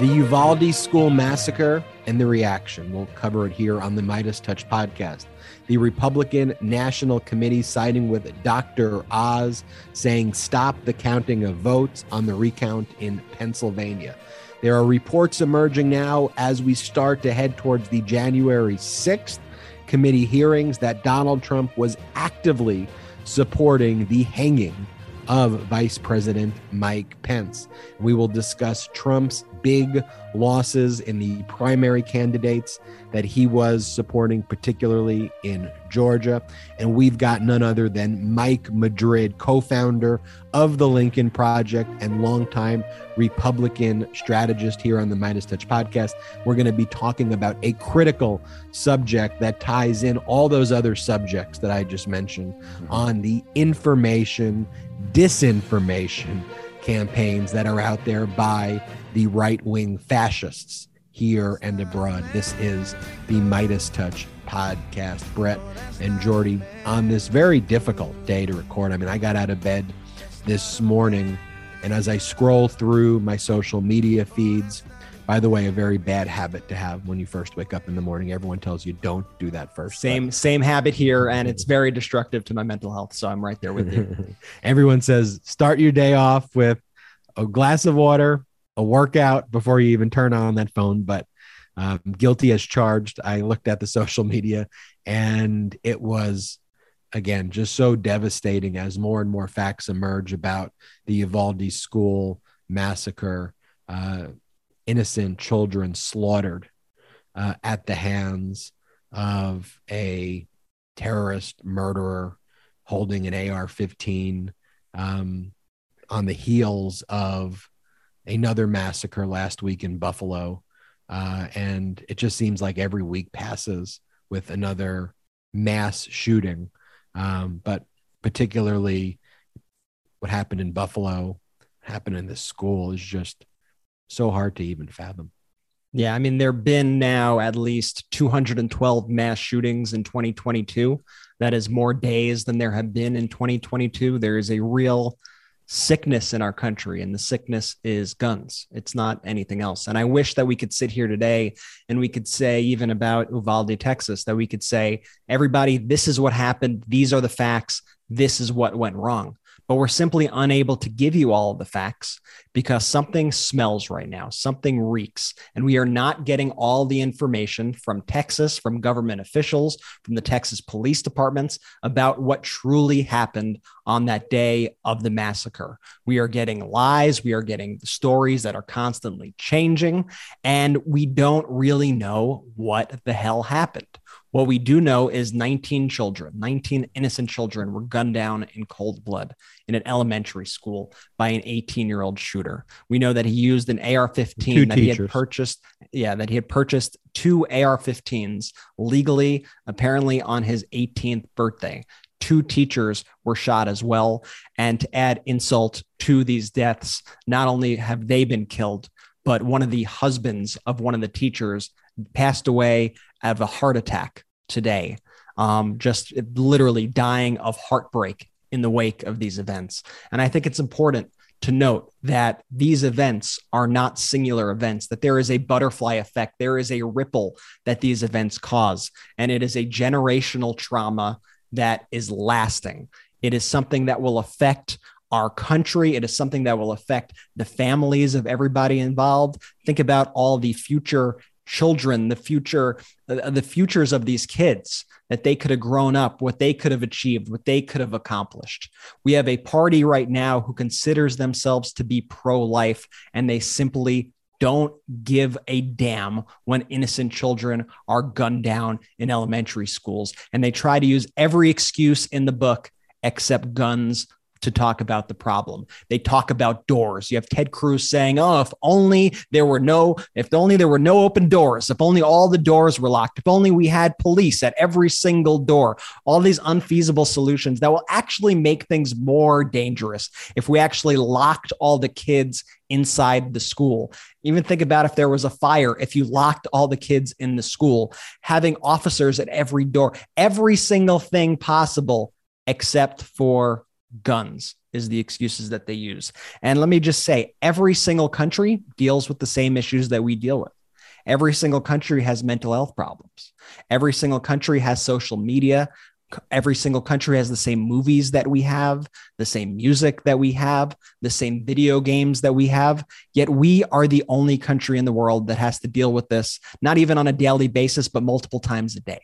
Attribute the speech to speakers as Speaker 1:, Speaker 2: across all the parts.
Speaker 1: The Uvalde School Massacre and the Reaction. We'll cover it here on the MeidasTouch podcast. The Republican National Committee siding with Dr. Oz, saying stop the counting of votes on the recount in Pennsylvania. There are reports emerging now as we start to head towards the January 6th committee hearings that Donald Trump was actively supporting the hanging of Vice President Mike Pence. We will discuss Trump's big losses in the primary candidates that he was supporting, particularly in Georgia. And we've got none other than Mike Madrid, co founder of the Lincoln Project and longtime Republican strategist here on the MeidasTouch podcast. We're going to be talking about a critical subject that ties in all those other subjects that I just mentioned mm-hmm. on the information, disinformation campaigns that are out there by the right wing fascists here and abroad. This is the MeidasTouch podcast. Brett and Jordy on this very difficult day to record. I mean, I got out of bed this morning, and as I scroll through my social media feeds, by the way, a very bad habit to have when you first wake up in the morning. Everyone tells you don't do that first.
Speaker 2: Same but. same habit here, and it's very destructive to my mental health. So I'm right there with you.
Speaker 1: Everyone says start your day off with a glass of water, a workout before you even turn on that phone. But um, guilty as charged. I looked at the social media, and it was again just so devastating as more and more facts emerge about the Uvalde school massacre. Uh, innocent children slaughtered uh, at the hands of a terrorist murderer holding an AR 15 um, on the heels of another massacre last week in Buffalo. Uh, and it just seems like every week passes with another mass shooting. Um, but particularly what happened in Buffalo, happened in this school is just so hard to even fathom.
Speaker 2: Yeah, I mean, there have been now at least 212 mass shootings in 2022. That is more days than there have been in 2022. There is a real sickness in our country, and the sickness is guns. It's not anything else. And I wish that we could sit here today and we could say, even about Uvalde, Texas, that we could say, everybody, this is what happened. These are the facts. This is what went wrong but we're simply unable to give you all of the facts because something smells right now, something reeks, and we are not getting all the information from Texas, from government officials, from the Texas police departments about what truly happened on that day of the massacre. We are getting lies, we are getting stories that are constantly changing, and we don't really know what the hell happened. What we do know is 19 children, 19 innocent children were gunned down in cold blood in an elementary school by an 18 year old shooter. We know that he used an AR 15 that teachers. he had purchased. Yeah, that he had purchased two AR 15s legally, apparently on his 18th birthday. Two teachers were shot as well. And to add insult to these deaths, not only have they been killed, but one of the husbands of one of the teachers passed away of a heart attack today, um, just literally dying of heartbreak in the wake of these events. And I think it's important to note that these events are not singular events, that there is a butterfly effect, there is a ripple that these events cause, and it is a generational trauma that is lasting. It is something that will affect our country. It is something that will affect the families of everybody involved. Think about all the future children, the future, uh, the futures of these kids that they could have grown up, what they could have achieved, what they could have accomplished. We have a party right now who considers themselves to be pro life and they simply don't give a damn when innocent children are gunned down in elementary schools. And they try to use every excuse in the book except guns, to talk about the problem. They talk about doors. You have Ted Cruz saying, "Oh, if only there were no if only there were no open doors, if only all the doors were locked, if only we had police at every single door." All these unfeasible solutions that will actually make things more dangerous if we actually locked all the kids inside the school. Even think about if there was a fire, if you locked all the kids in the school, having officers at every door, every single thing possible except for guns. is the excuses that they use. And let me just say every single country deals with the same issues that we deal with. Every single country has mental health problems. Every single country has social media. Every single country has the same movies that we have, the same music that we have, the same video games that we have. Yet we are the only country in the world that has to deal with this, not even on a daily basis, but multiple times a day.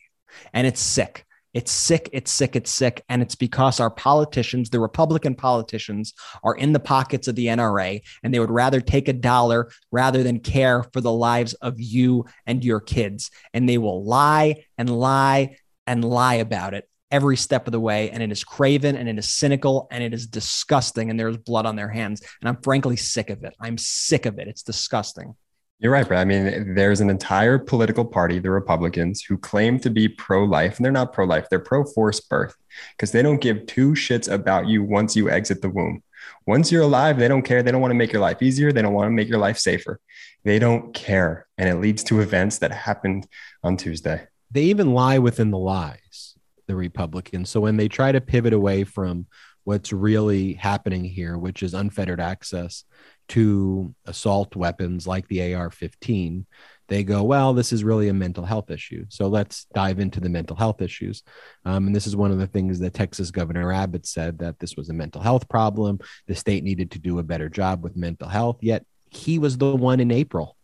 Speaker 2: And it's sick. It's sick, it's sick, it's sick. And it's because our politicians, the Republican politicians, are in the pockets of the NRA and they would rather take a dollar rather than care for the lives of you and your kids. And they will lie and lie and lie about it every step of the way. And it is craven and it is cynical and it is disgusting. And there's blood on their hands. And I'm frankly sick of it. I'm sick of it. It's disgusting.
Speaker 3: You're right, Brett. I mean, there's an entire political party, the Republicans, who claim to be pro life, and they're not pro life, they're pro forced birth because they don't give two shits about you once you exit the womb. Once you're alive, they don't care. They don't want to make your life easier. They don't want to make your life safer. They don't care. And it leads to events that happened on Tuesday.
Speaker 1: They even lie within the lies, the Republicans. So when they try to pivot away from what's really happening here, which is unfettered access to assault weapons like the AR 15, they go, well, this is really a mental health issue. So let's dive into the mental health issues. Um, and this is one of the things that Texas Governor Abbott said that this was a mental health problem. The state needed to do a better job with mental health. Yet he was the one in April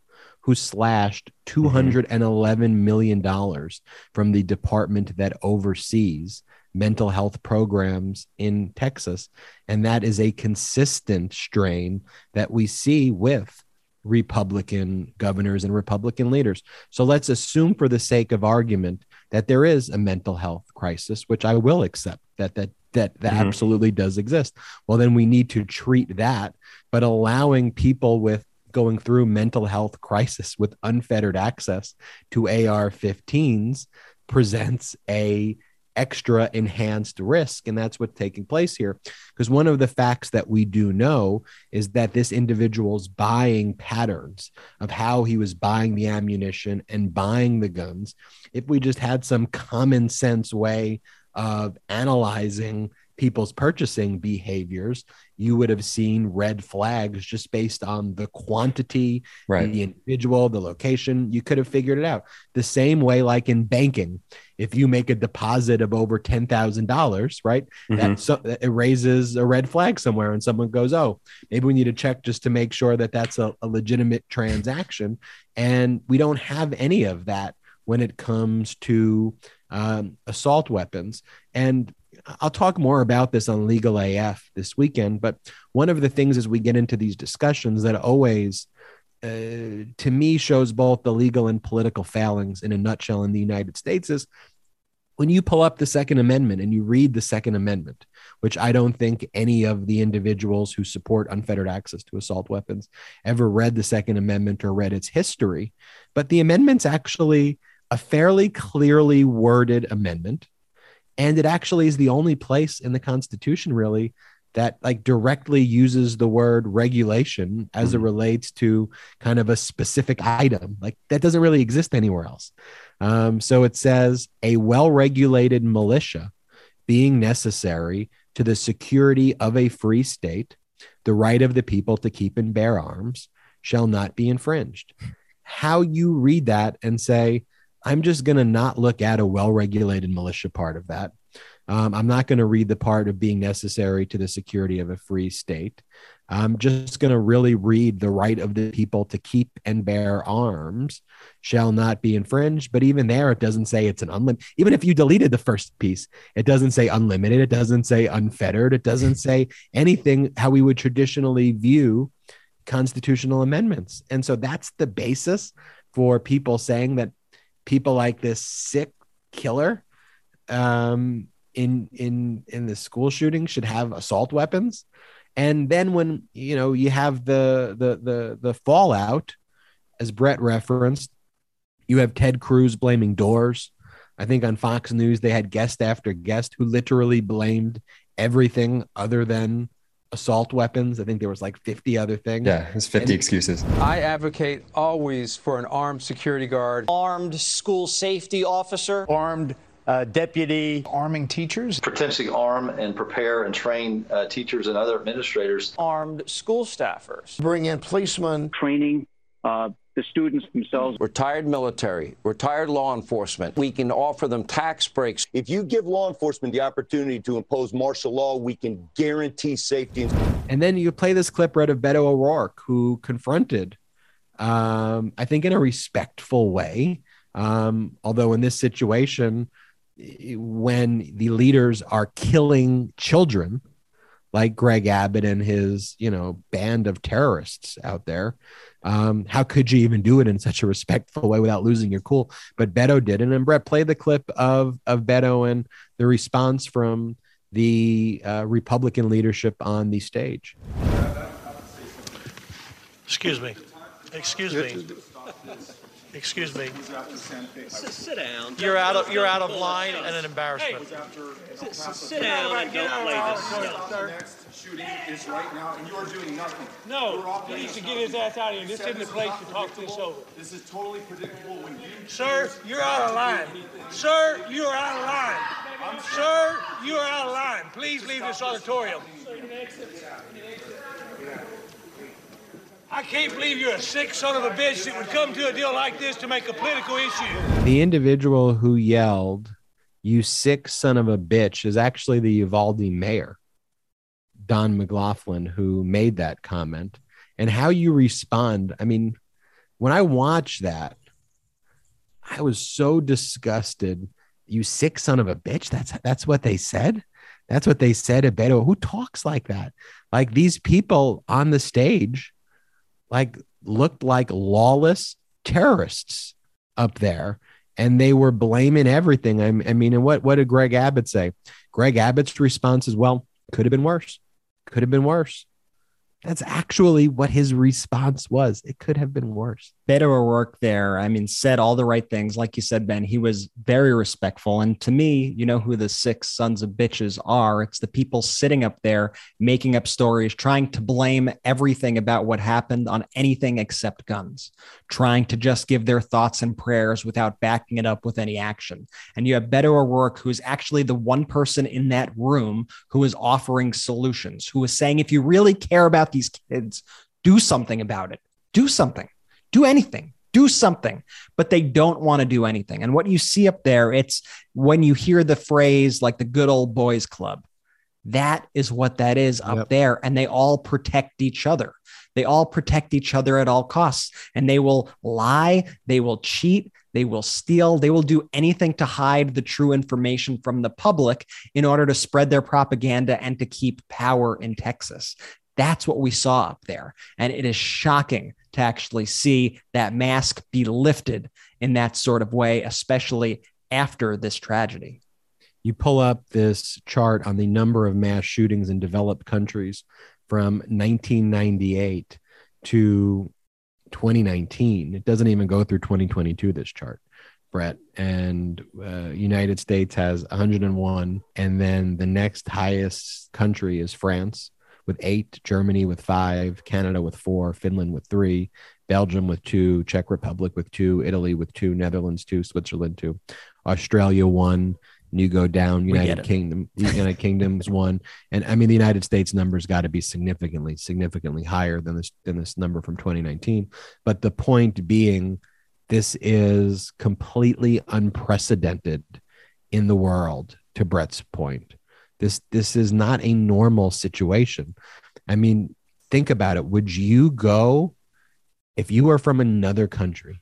Speaker 1: who slashed $211 million from the department that oversees mental health programs in Texas. And that is a consistent strain that we see with Republican governors and Republican leaders. So let's assume, for the sake of argument, that there is a mental health crisis, which I will accept that that that that mm-hmm. absolutely does exist. Well, then we need to treat that, but allowing people with going through mental health crisis with unfettered access to AR-15s presents a extra enhanced risk. And that's what's taking place here. Because one of the facts that we do know is that this individual's buying patterns of how he was buying the ammunition and buying the guns, if we just had some common sense way of analyzing people's purchasing behaviors, you would have seen red flags just based on the quantity, right. the individual, the location. You could have figured it out. The same way, like in banking, if you make a deposit of over ten thousand dollars, right, mm-hmm. that so it raises a red flag somewhere, and someone goes, "Oh, maybe we need to check just to make sure that that's a, a legitimate transaction." And we don't have any of that when it comes to um, assault weapons. And I'll talk more about this on Legal AF this weekend. But one of the things as we get into these discussions that always, uh, to me, shows both the legal and political failings in a nutshell in the United States is when you pull up the Second Amendment and you read the Second Amendment, which I don't think any of the individuals who support unfettered access to assault weapons ever read the Second Amendment or read its history, but the amendment's actually a fairly clearly worded amendment and it actually is the only place in the constitution really that like directly uses the word regulation as mm-hmm. it relates to kind of a specific item. Like that doesn't really exist anywhere else. Um, so it says a well-regulated militia being necessary to the security of a free state the right of the people to keep and bear arms shall not be infringed. How you read that and say I'm just going to not look at a well regulated militia part of that. Um, I'm not going to read the part of being necessary to the security of a free state. I'm just going to really read the right of the people to keep and bear arms shall not be infringed. But even there, it doesn't say it's an unlimited. Even if you deleted the first piece, it doesn't say unlimited. It doesn't say unfettered. It doesn't say anything how we would traditionally view constitutional amendments. And so that's the basis for people saying that people like this sick killer um, in in in the school shooting should have assault weapons. And then when you know you have the the the the fallout as brett referenced you have ted cruz blaming doors. I think on fox news they had guest after guest who literally blamed everything other than assault weapons. I think there was like 50 other things.
Speaker 3: Yeah, there's 50 and excuses.
Speaker 4: I advocate always for an armed security guard,
Speaker 5: armed school safety officer,
Speaker 4: armed uh, deputy
Speaker 5: arming teachers,
Speaker 6: potentially arm and prepare and train uh, teachers and other administrators,
Speaker 7: armed school staffers,
Speaker 8: bring in policemen,
Speaker 9: training. Uh, the students themselves.
Speaker 10: Retired military, retired law enforcement. We can offer them tax breaks.
Speaker 11: If you give law enforcement the opportunity to impose martial law, we can guarantee safety.
Speaker 1: And then you play this clip right of Beto O'Rourke, who confronted, um, I think, in a respectful way. Um, although in this situation, when the leaders are killing children, like Greg Abbott and his, you know, band of terrorists out there, um, how could you even do it in such a respectful way without losing your cool? But Beto did, and then Brett play the clip of of Beto and the response from the uh, Republican leadership on the stage.
Speaker 12: Excuse me. Excuse me. Excuse me.
Speaker 13: Sit down.
Speaker 12: You're out of you're out of line and an embarrassment.
Speaker 13: Sit down and don't play this stuff.
Speaker 14: Next shooting is right now, and you are doing nothing.
Speaker 12: No, he needs to get his ass out of here. This isn't the place to talk this over.
Speaker 14: This is totally predictable when you.
Speaker 12: Sir, you're out of line. Sir, you are out of line. Sir, you are out of line. Please leave this auditorium. I can't believe you're a sick son of a bitch that would come to a deal like this to make a political issue.
Speaker 1: The individual who yelled, You sick son of a bitch, is actually the Uvalde mayor, Don McLaughlin, who made that comment. And how you respond, I mean, when I watched that, I was so disgusted. You sick son of a bitch. That's that's what they said. That's what they said Beto. Who talks like that? Like these people on the stage like looked like lawless terrorists up there and they were blaming everything. I, I mean, and what, what did Greg Abbott say? Greg Abbott's response is, well, could have been worse. Could have been worse. That's actually what his response was. It could have been worse.
Speaker 2: Beto O'Rourke there, I mean, said all the right things. Like you said, Ben, he was very respectful. And to me, you know who the six sons of bitches are? It's the people sitting up there making up stories, trying to blame everything about what happened on anything except guns, trying to just give their thoughts and prayers without backing it up with any action. And you have Beto O'Rourke, who's actually the one person in that room who is offering solutions, who is saying, if you really care about these kids, do something about it. Do something do anything do something but they don't want to do anything. And what you see up there it's when you hear the phrase like the good old boys club. That is what that is up yep. there. And they all protect each other. They all protect each other at all costs. And they will lie. They will cheat. They will steal. They will do anything to hide the true information from the public in order to spread their propaganda and to keep power in texas that's what we saw up there and it is shocking to actually see that mask be lifted in that sort of way, especially after this tragedy.
Speaker 1: You pull up this chart on the number of mass shootings in developed countries from 1998 to 2019. It doesn't even go through 2022, this chart. Brett, and uh, United States has 101, and then the next highest country is France with eight, Germany with five, Canada with four, Finland with three, Belgium with two, Czech Republic with two, Italy with two, Netherlands two, Switzerland two, Australia one. And you go down, United Kingdom, United Kingdom's one, and I mean the United States numbers got to be significantly, significantly higher than this than this number from 2019. But the point being, this is completely unprecedented in the world. To Brett's point, this this is not a normal situation. I mean, think about it. Would you go if you were from another country?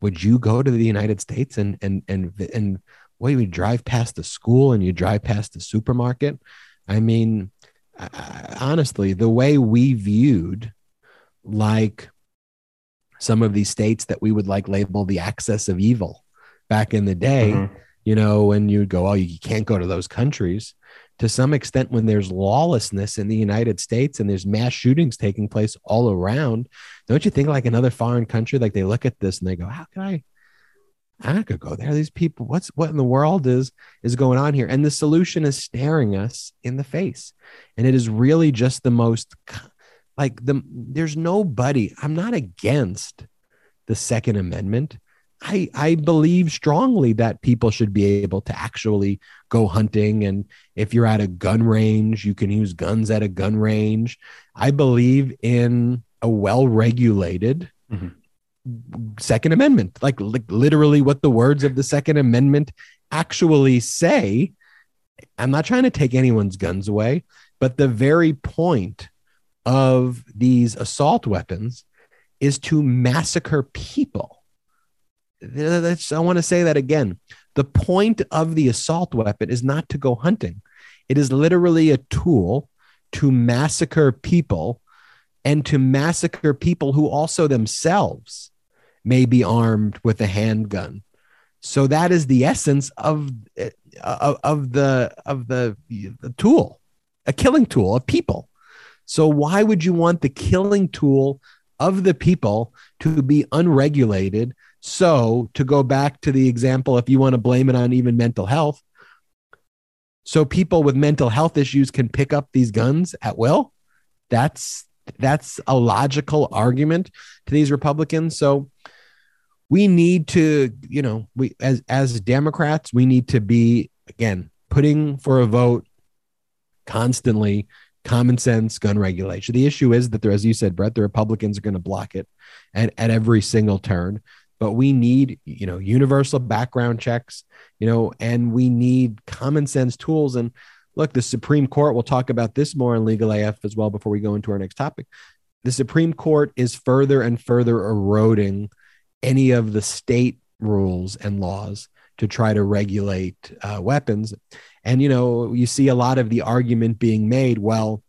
Speaker 1: Would you go to the United States and and and and what you drive past the school and you drive past the supermarket? I mean, honestly, the way we viewed like some of these states that we would like label the axis of evil back in the day. Mm-hmm you know, and you go, oh, you can't go to those countries. To some extent, when there's lawlessness in the United States and there's mass shootings taking place all around, don't you think like another foreign country, like they look at this and they go, how can I? I could go there. These people, what's what in the world is is going on here? And the solution is staring us in the face. And it is really just the most like the there's nobody. I'm not against the Second Amendment I, I believe strongly that people should be able to actually go hunting. And if you're at a gun range, you can use guns at a gun range. I believe in a well regulated mm-hmm. Second Amendment, like, like literally what the words of the Second Amendment actually say. I'm not trying to take anyone's guns away, but the very point of these assault weapons is to massacre people. That's, I want to say that again. The point of the assault weapon is not to go hunting, it is literally a tool to massacre people and to massacre people who also themselves may be armed with a handgun. So that is the essence of eh, of, of the of the, the tool, a killing tool of people. So why would you want the killing tool of the people to be unregulated? So to go back to the example, if you want to blame it on even mental health, so people with mental health issues can pick up these guns at will. That's that's a logical argument to these Republicans. So we need to, you know, we as as Democrats, we need to be again putting for a vote constantly common sense gun regulation. The issue is that there, as you said, Brett, the Republicans are going to block it at, at every single turn. But we need, you know, universal background checks, you know, and we need common sense tools. And look, the Supreme Court, we'll talk about this more in Legal AF as well before we go into our next topic. The Supreme Court is further and further eroding any of the state rules and laws to try to regulate uh, weapons. And, you know, you see a lot of the argument being made well,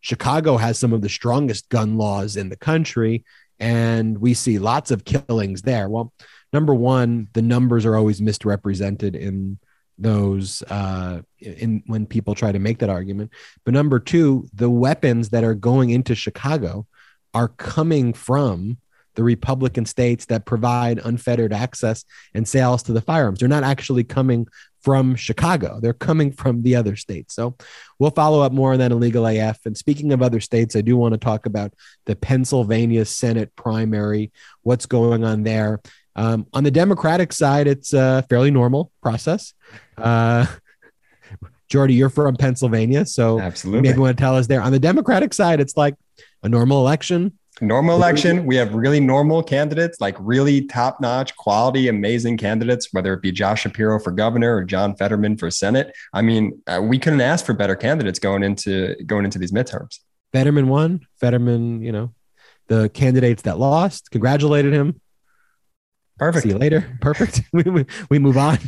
Speaker 1: Chicago has some of the strongest gun laws in the country, and we see lots of killings there. Well, number one, the numbers are always misrepresented in those uh, in when people try to make that argument. But number two, the weapons that are going into Chicago are coming from the Republican states that provide unfettered access and sales to the firearms. They're not actually coming from Chicago. They're coming from the other states. So we'll follow up more on that in Legal AF. And speaking of other states, I do want to talk about the Pennsylvania Senate primary, what's going on there. Um, on the Democratic side, it's a fairly normal process. Uh, Jordy, you're from Pennsylvania, so
Speaker 3: absolutely
Speaker 1: maybe want to tell us there. On the Democratic side, it's like a normal election.
Speaker 3: Normal election. We have really normal candidates, like really top notch, quality, amazing candidates, whether it be Josh Shapiro for governor or John Fetterman for Senate. I mean, uh, we couldn't ask for better candidates going into going into these midterms.
Speaker 1: Fetterman won. Fetterman, you know, the candidates that lost congratulated him.
Speaker 3: Perfect.
Speaker 1: See you later. Perfect. we, we, we move on.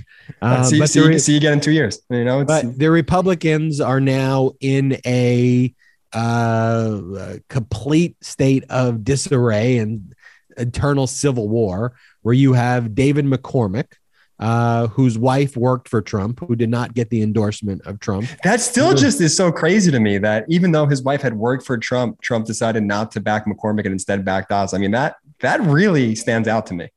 Speaker 3: Uh, see, see, re- see you again in two years. You know,
Speaker 1: but the Republicans are now in a uh, complete state of disarray and eternal civil war, where you have David McCormick, uh, whose wife worked for Trump, who did not get the endorsement of Trump.
Speaker 3: That still just is so crazy to me that even though his wife had worked for Trump, Trump decided not to back McCormick and instead backed Oz. I mean, that that really stands out to me.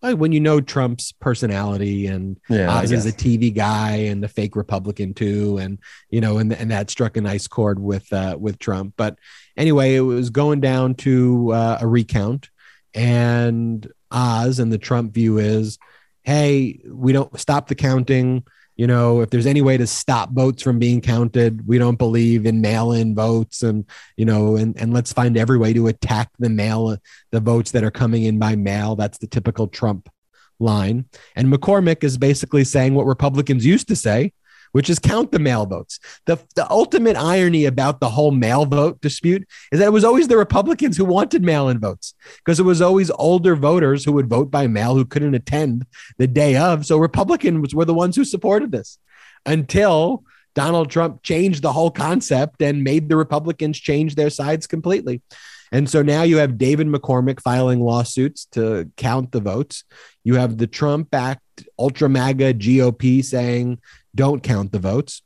Speaker 1: When you know Trump's personality and
Speaker 3: yeah,
Speaker 1: Oz is a TV guy and the fake Republican too, and you know, and and that struck a nice chord with uh, with Trump. But anyway, it was going down to uh, a recount, and Oz and the Trump view is hey, we don't stop the counting. You know, if there's any way to stop votes from being counted, we don't believe in mail-in votes, and you know, and and let's find every way to attack the mail, the votes that are coming in by mail. That's the typical Trump line. And McCormick is basically saying what Republicans used to say, which is count the mail votes. The, the ultimate irony about the whole mail vote dispute is that it was always the Republicans who wanted mail in votes because it was always older voters who would vote by mail who couldn't attend the day of. So Republicans were the ones who supported this until Donald Trump changed the whole concept and made the Republicans change their sides completely. And so now you have David McCormick filing lawsuits to count the votes. You have the Trump backed ultra MAGA GOP saying don't count the votes,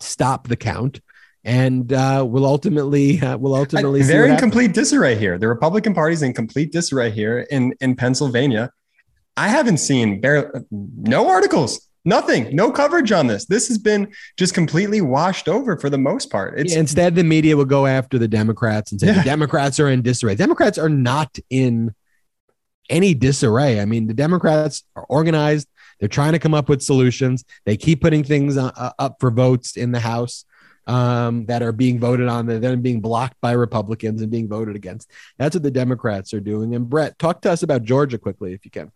Speaker 1: stop the count, and uh, will ultimately uh, will ultimately.
Speaker 3: I, they're in complete disarray here. The Republican Party's in complete disarray here in in Pennsylvania. I haven't seen bare, no articles, nothing, no coverage on this. This has been just completely washed over for the most part.
Speaker 1: It's, yeah, instead, the media will go after the Democrats and say
Speaker 3: Yeah.
Speaker 1: the Democrats are in disarray. Democrats are not in any disarray. I mean, the Democrats are organized. They're trying to come up with solutions. They keep putting things uh, uh, up for votes in the House um, that are being voted on, that then being blocked by Republicans and being voted against. That's what the Democrats are doing. And Brett, talk to us about Georgia quickly, if you can.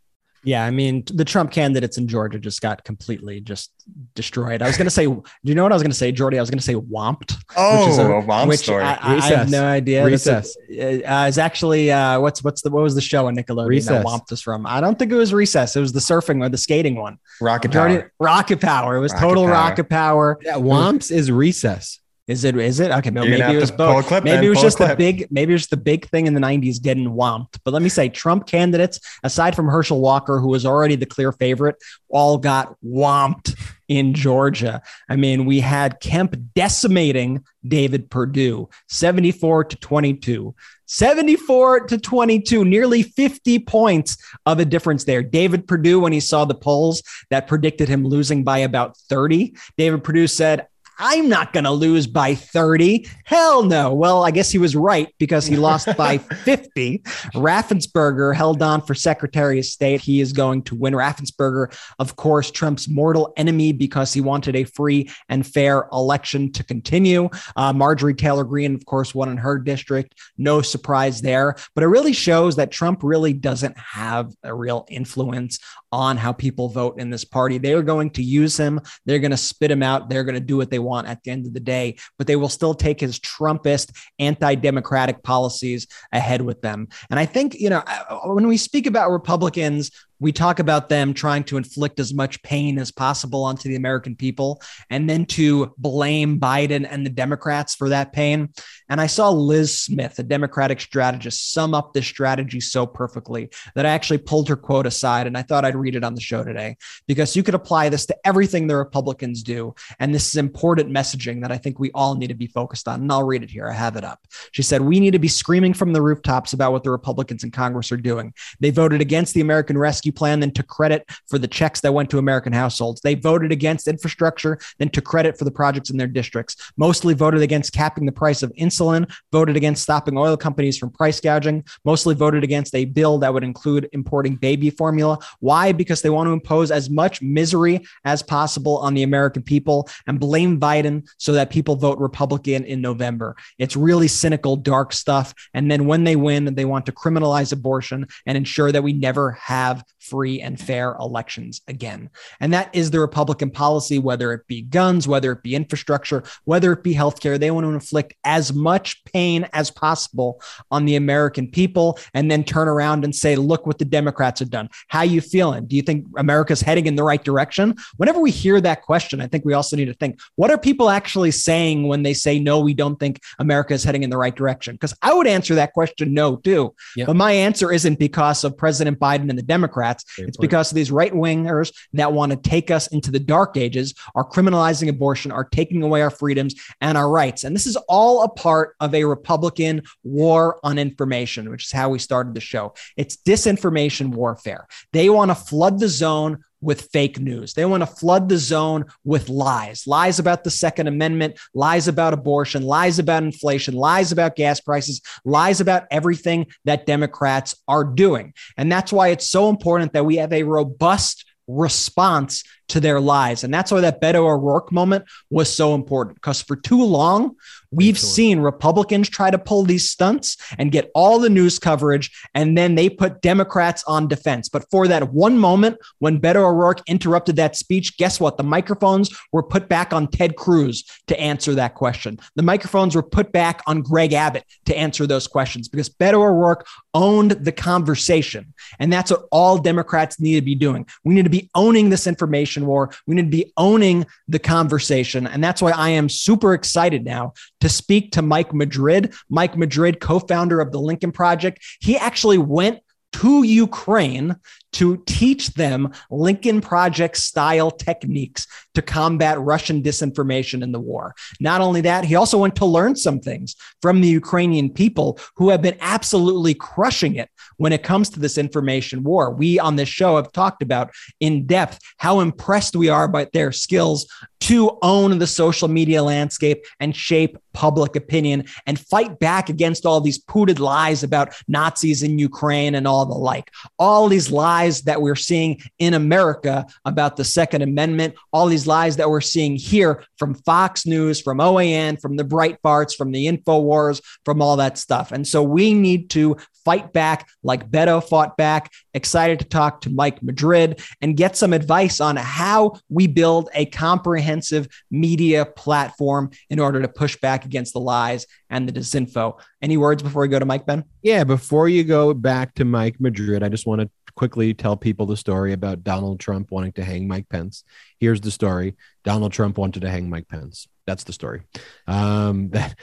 Speaker 2: Yeah, I mean, the Trump candidates in Georgia just got completely just destroyed. I was going to say, do you know what I was going to say, Jordy? I was going to say womped.
Speaker 3: Oh,
Speaker 2: which is
Speaker 3: a, a womp
Speaker 2: which
Speaker 3: story.
Speaker 2: I, I have no idea.
Speaker 1: Recess.
Speaker 2: It's, uh, it's actually uh, what's what's the what was the show on Nickelodeon
Speaker 1: Recess.
Speaker 2: that womped us from? I don't think it was Recess. It was the surfing or the skating one.
Speaker 3: Rocket
Speaker 2: Jordy,
Speaker 3: power.
Speaker 2: Rocket Power. It was
Speaker 3: Rocket
Speaker 2: total
Speaker 3: Power.
Speaker 2: Rocket Power.
Speaker 1: Yeah, Womps is recess.
Speaker 2: Is it? Is it? Okay, no,
Speaker 3: You're
Speaker 2: maybe it was
Speaker 3: to pull a
Speaker 2: both.
Speaker 3: clip
Speaker 2: maybe
Speaker 3: then,
Speaker 2: it was
Speaker 3: pull
Speaker 2: just the big. Maybe it was the big thing in the '90s getting whomped. But let me say, Trump candidates, aside from Herschel Walker, who was already the clear favorite, all got whomped in Georgia. I mean, we had Kemp decimating David Perdue, 74 to 22. 74 to 22, nearly 50 points of a difference there. David Perdue, when he saw the polls that predicted him losing by about 30, David Perdue said, I'm not going to lose by 30. Hell no. Well, I guess he was right because he lost by 50. Raffensperger held on for Secretary of State. He is going to win. Raffensperger, of course, Trump's mortal enemy because he wanted a free and fair election to continue. Uh, Marjorie Taylor Greene, of course, won in her district. No surprise there. But it really shows that Trump really doesn't have a real influence on how people vote in this party. They are going to use him. They're going to spit him out. They're going to do what they want at the end of the day, but they will still take his Trumpist, anti democratic policies ahead with them. And I think, you know, when we speak about Republicans, we talk about them trying to inflict as much pain as possible onto the American people and then to blame Biden and the Democrats for that pain. And I saw Liz Smith, a Democratic strategist, sum up this strategy so perfectly that I actually pulled her quote aside and I thought I'd read it on the show today because you could apply this to everything the Republicans do. And this is important messaging that I think we all need to be focused on. And I'll read it here. I have it up. She said, We need to be screaming from the rooftops about what the Republicans in Congress are doing. They voted against the American Rescue Plan, then took credit for the checks that went to American households. They voted against infrastructure, then to credit for the projects in their districts. Mostly voted against capping the price of insulin, voted against stopping oil companies from price gouging, mostly voted against a bill that would include importing baby formula. Why? Because they want to impose as much misery as possible on the American people and blame Biden so that people vote Republican in November. It's really cynical, dark stuff. And then when they win, they want to criminalize abortion and ensure that we never have free and fair elections again. And that is the Republican policy, whether it be guns, whether it be infrastructure, whether it be healthcare. They want to inflict as much pain as possible on the American people and then turn around and say, look what the Democrats have done. How you feeling? Do you think America's heading in the right direction? Whenever we hear that question, I think we also need to think, what are people actually saying when they say, no, we don't think America is heading in the right direction? Because I would answer that question, no, too.
Speaker 1: Yep.
Speaker 2: But my answer isn't because of President Biden and the Democrats.
Speaker 1: Great
Speaker 2: it's
Speaker 1: point.
Speaker 2: because these right wingers that want to take us into the dark ages, are criminalizing abortion, are taking away our freedoms and our rights. And this is all a part of a Republican war on information, which is how we started the show. It's disinformation warfare. They want to flood the zone with fake news. They want to flood the zone with lies lies about the Second Amendment, lies about abortion, lies about inflation, lies about gas prices, lies about everything that Democrats are doing. And that's why it's so important that we have a robust response to their lives. And that's why that Beto O'Rourke moment was so important because for too long, we've
Speaker 1: Sure.
Speaker 2: seen Republicans try to pull these stunts and get all the news coverage, and then they put Democrats on defense. But for that one moment when Beto O'Rourke interrupted that speech, guess what? The microphones were put back on Ted Cruz to answer that question. The microphones were put back on Greg Abbott to answer those questions because Beto O'Rourke owned the conversation. And that's what all Democrats need to be doing. We need to be owning this information war. We need to be owning the conversation. And that's why I am super excited now to speak to Mike Madrid. Mike Madrid, co founder of the Lincoln Project. He actually went to Ukraine to teach them Lincoln Project style techniques to combat Russian disinformation in the war. Not only that, he also went to learn some things from the Ukrainian people who have been absolutely crushing it when it comes to this information war. We on this show have talked about in depth how impressed we are by their skills to own the social media landscape and shape public opinion and fight back against all these pooted lies about Nazis in Ukraine and all the like. All these lies that we're seeing in America about the Second Amendment, all these lies that we're seeing here from Fox News, from OAN, from the Breitbarts, from the InfoWars, from all that stuff. And so we need to fight back like Beto fought back. Excited to talk to Mike Madrid and get some advice on how we build a comprehensive media platform in order to push back against the lies and the disinfo. Any words before we go to Mike, Ben?
Speaker 1: Yeah, before you go back to Mike Madrid, I just want to quickly tell people the story about Donald Trump wanting to hang Mike Pence. Here's the story Donald Trump wanted to hang Mike Pence. That's the story. Um, that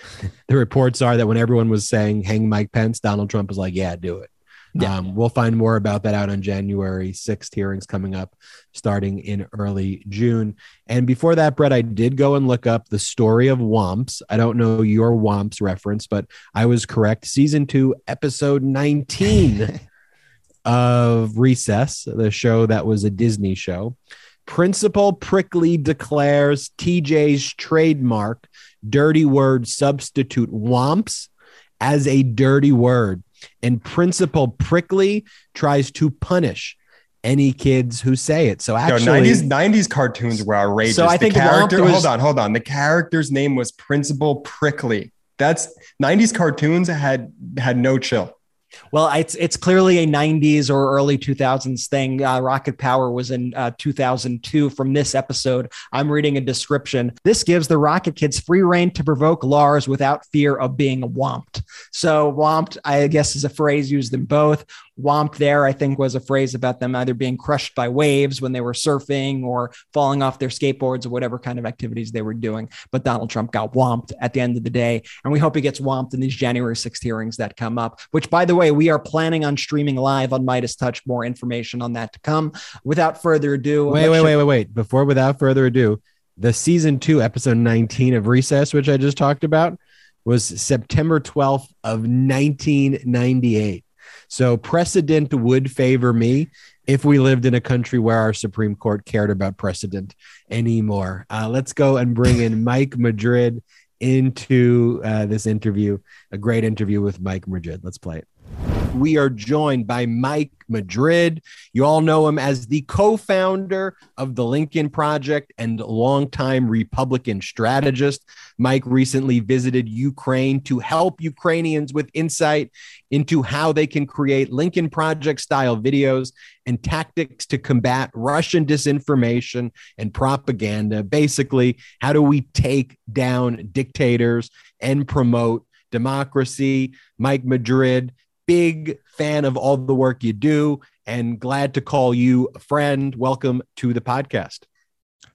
Speaker 1: the reports are that when everyone was saying hang Mike Pence, Donald Trump was like, "Yeah, do it." Yeah. Um, we'll find more about that out on January 6th hearings coming up starting in early June. And before that, Brett, I did go and look up the story of Womps. I don't know your Womps reference, but I was correct. Season two, episode 19 of Recess, the show that was a Disney show. Principal Prickly declares TJ's trademark dirty word substitute womps as a dirty word. And Principal Prickly tries to punish any kids who say it. So actually,
Speaker 3: Yo, 90s 90s cartoons were outrageous.
Speaker 2: So I think
Speaker 3: the character.
Speaker 2: was,
Speaker 3: hold on, hold on. The character's name was Principal Prickly. That's 90s cartoons had had no chill.
Speaker 2: Well, it's it's clearly a 90s or early 2000s thing. Uh, Rocket Power was in uh, 2002. From this episode, I'm reading a description. This gives the Rocket Kids free reign to provoke Lars without fear of being womped. So, womped, I guess, is a phrase used in both. Womp there, I think, was a phrase about them either being crushed by waves when they were surfing or falling off their skateboards or whatever kind of activities they were doing. But Donald Trump got womped at the end of the day. And we hope he gets womped in these January 6th hearings that come up, which, by the way, we are planning on streaming live on MeidasTouch. More information on that to come. Without further ado,
Speaker 1: wait, wait, wait, wait, wait. Before, without further ado, the season two, episode 19 of Recess, which I just talked about, was September 12th of 1998. So precedent would favor me if we lived in a country where our Supreme Court cared about precedent anymore. Uh, let's go and bring in Mike Madrid into uh, this interview, a great interview with Mike Madrid. Let's play it. We are joined by Mike Madrid. You all know him as the co founder of the Lincoln Project and longtime Republican strategist. Mike recently visited Ukraine to help Ukrainians with insight into how they can create Lincoln Project style videos and tactics to combat Russian disinformation and propaganda. Basically, how do we take down dictators and promote democracy? Mike Madrid big fan of all the work you do and glad to call you a friend. Welcome to the podcast.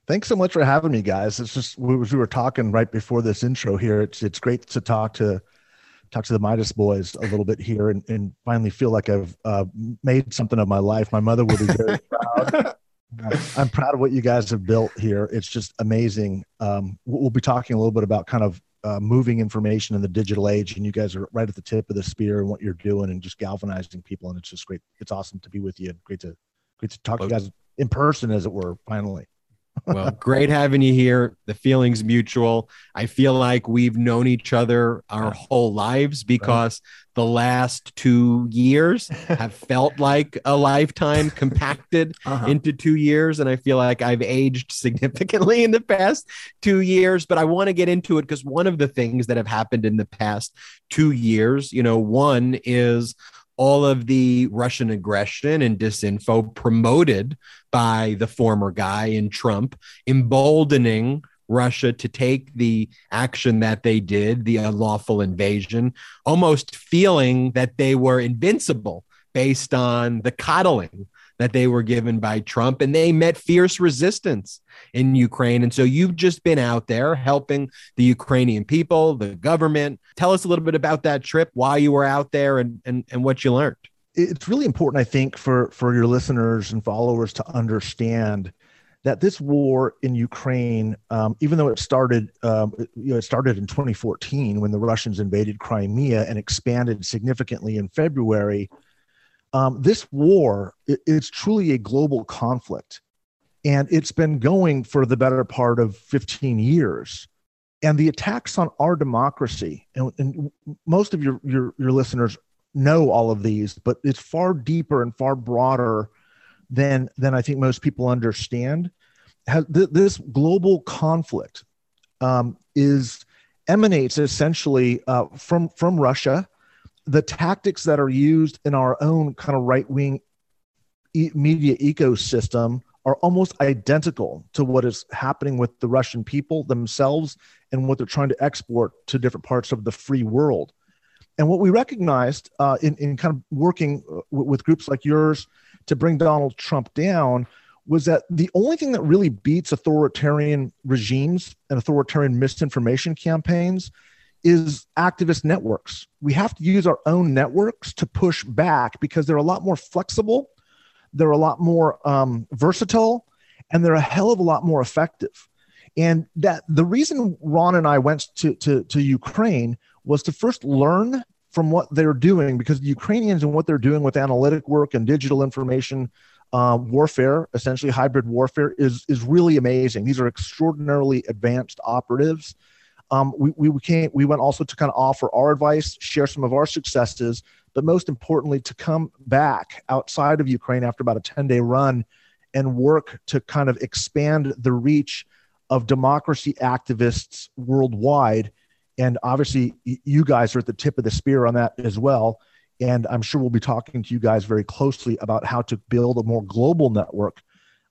Speaker 4: Thanks so much for having me, guys. It's just we, we were talking right before this intro here. It's it's great to talk to talk to the Meidas boys a little bit here and, and finally feel like I've uh, made something of my life. My mother will be very proud. I'm proud of what you guys have built here. It's just amazing. Um, we'll be talking a little bit about kind of uh, moving information in the digital age and you guys are right at the tip of the spear and what you're doing and just galvanizing people and it's just great. It's awesome to be with you. And great to great to talk to you guys in person as it were finally.
Speaker 1: Well, great having you here. The feeling's mutual. I feel like we've known each other our whole lives because the last two years have felt like a lifetime compacted uh-huh. into two years. And I feel like I've aged significantly in the past two years. But I want to get into it because one of the things that have happened in the past two years, you know, one is all of the Russian aggression and disinfo promoted by the former guy in Trump, emboldening Russia to take the action that they did, the unlawful invasion, almost feeling that they were invincible based on the coddling that they were given by Trump, and they met fierce resistance in Ukraine. And so you've just been out there helping the Ukrainian people, the government. Tell us a little bit about that trip, why you were out there, and and, and what you learned.
Speaker 4: it's really important, I think, for for your listeners and followers to understand that this war in Ukraine, um, even though it started, um, you know, it started in 2014 when the Russians invaded Crimea and expanded significantly in February. Um, this war it, it's truly a global conflict, and it's been going for the better part of 15 years. And the attacks on our democracy, and, and most of your, your your listeners know all of these, but it's far deeper and far broader than than I think most people understand. This global conflict um, is emanates essentially uh, from from Russia. The tactics that are used in our own kind of right wing e- media ecosystem are almost identical to what is happening with the Russian people themselves and what they're trying to export to different parts of the free world. And what we recognized uh, in, in kind of working uh, with groups like yours to bring Donald Trump down was that the only thing that really beats authoritarian regimes and authoritarian misinformation campaigns is activist networks. We have to use our own networks to push back because they're a lot more flexible, they're a lot more um, versatile, and they're a hell of a lot more effective. And that the reason Ron and I went to, to, to Ukraine was to first learn from what they're doing because the Ukrainians and what they're doing with analytic work and digital information uh, warfare, essentially hybrid warfare, is is really amazing. These are extraordinarily advanced operatives. Um, we we came, we went also to kind of offer our advice, share some of our successes, but most importantly, to come back outside of Ukraine after about a ten day run and work to kind of expand the reach of democracy activists worldwide. And obviously, you guys are at the tip of the spear on that as well. And I'm sure we'll be talking to you guys very closely about how to build a more global network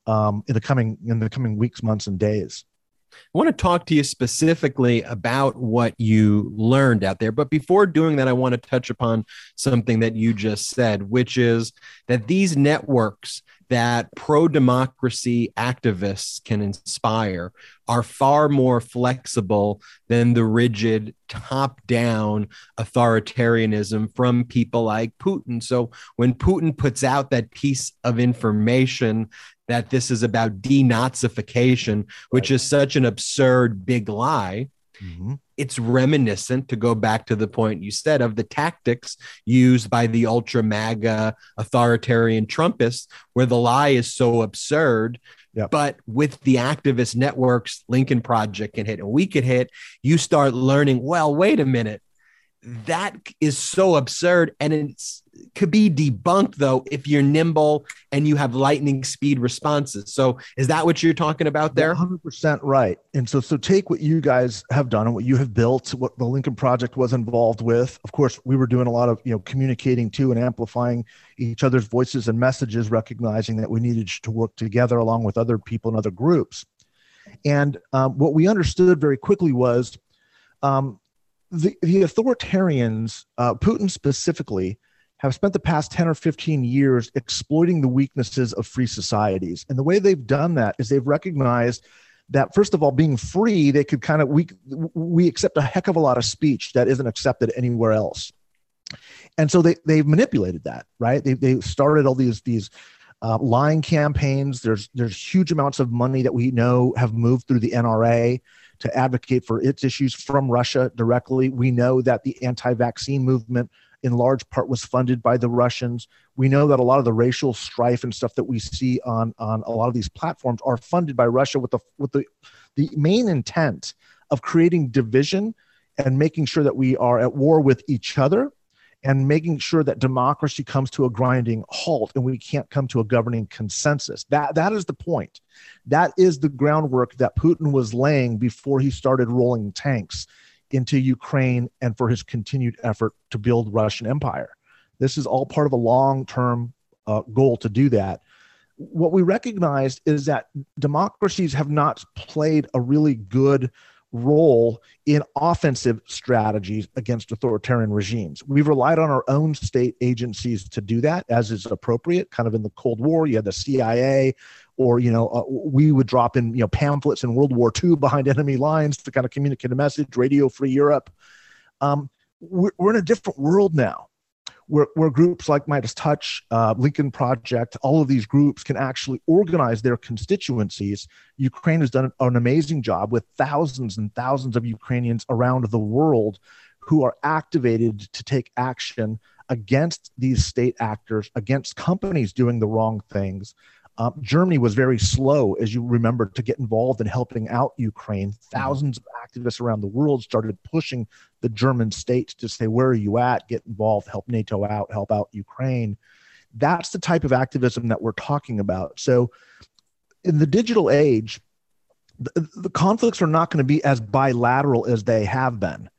Speaker 4: um, in the coming in the coming weeks, months, and days.
Speaker 1: I want to talk to you specifically about what you learned out there. But before doing that, I want to touch upon something that you just said, which is that these networks that pro democracy activists can inspire are far more flexible than the rigid top down authoritarianism from people like Putin. So when Putin puts out that piece of information that this is about denazification, which is such an absurd big lie. Mm-hmm. It's reminiscent, to go back to the point you said, of the tactics used by the ultra MAGA authoritarian Trumpists, where the lie is so absurd. Yep. But with the activist networks, Lincoln Project can hit and we could hit, you start learning, well, wait a minute that is so absurd and it's could be debunked though if you're nimble and you have lightning speed responses. So is that what you're talking about there?
Speaker 4: 100% right. And so so take what you guys have done and what you have built what the lincoln project was involved with. Of course we were doing a lot of you know communicating to and amplifying each other's voices and messages recognizing that we needed to work together along with other people and other groups. And um, what we understood very quickly was um, the, the authoritarians, uh, Putin specifically, have spent the past 10 or 15 years exploiting the weaknesses of free societies. And the way they've done that is they've recognized that first of all being free they could kind of we we accept a heck of a lot of speech that isn't accepted anywhere else. And so they they've manipulated that right? They they started all these these uh, lying campaigns. There's there's huge amounts of money that we know have moved through the NRA to advocate for its issues from Russia directly. We know that the anti vaccine movement, in large part, was funded by the Russians. We know that a lot of the racial strife and stuff that we see on, on a lot of these platforms are funded by Russia with the, with the, the main intent of creating division and making sure that we are at war with each other and making sure that democracy comes to a grinding halt and we can't come to a governing consensus. That that is the point. That is the groundwork that Putin was laying before he started rolling tanks into Ukraine and for his continued effort to build Russian empire. This is all part of a long-term uh, goal to do that. What we recognized is that democracies have not played a really good role in offensive strategies against authoritarian regimes. We've relied on our own state agencies to do that as is appropriate. Kind of in the Cold War, you had the CIA, or you know, uh, we would drop in you know pamphlets in World War II behind enemy lines to kind of communicate a message. Radio Free Europe. Um, we're, we're in a different world now. Where, where groups like MeidasTouch, uh, Lincoln Project, all of these groups can actually organize their constituencies. Ukraine has done an amazing job with thousands and thousands of Ukrainians around the world who are activated to take action against these state actors, against companies doing the wrong things. Um, Germany was very slow, as you remember, to get involved in helping out Ukraine. Thousands of activists around the world started pushing the German state to say, Where are you at? Get involved, help NATO out, help out Ukraine. That's the type of activism that we're talking about. So, in the digital age, the, the conflicts are not going to be as bilateral as they have been.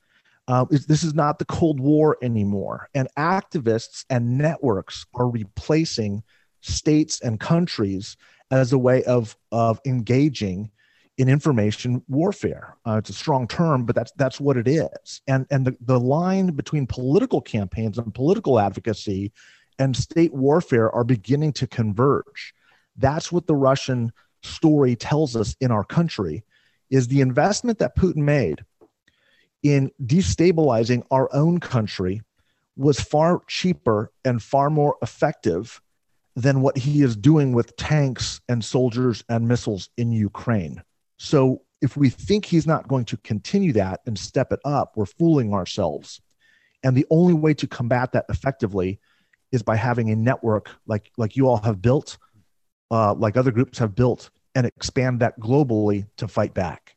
Speaker 4: Uh, this is not the Cold War anymore. And activists and networks are replacing states and countries as a way of, of engaging in information warfare. Uh, it's a strong term, but that's that's what it is. And and the, the line between political campaigns and political advocacy and state warfare are beginning to converge. That's what the Russian story tells us in our country is the investment that Putin made in destabilizing our own country was far cheaper and far more effective than what he is doing with tanks and soldiers and missiles in Ukraine. So if we think he's not going to continue that and step it up, we're fooling ourselves. And the only way to combat that effectively is by having a network like like you all have built, uh, like other groups have built, and expand that globally to fight back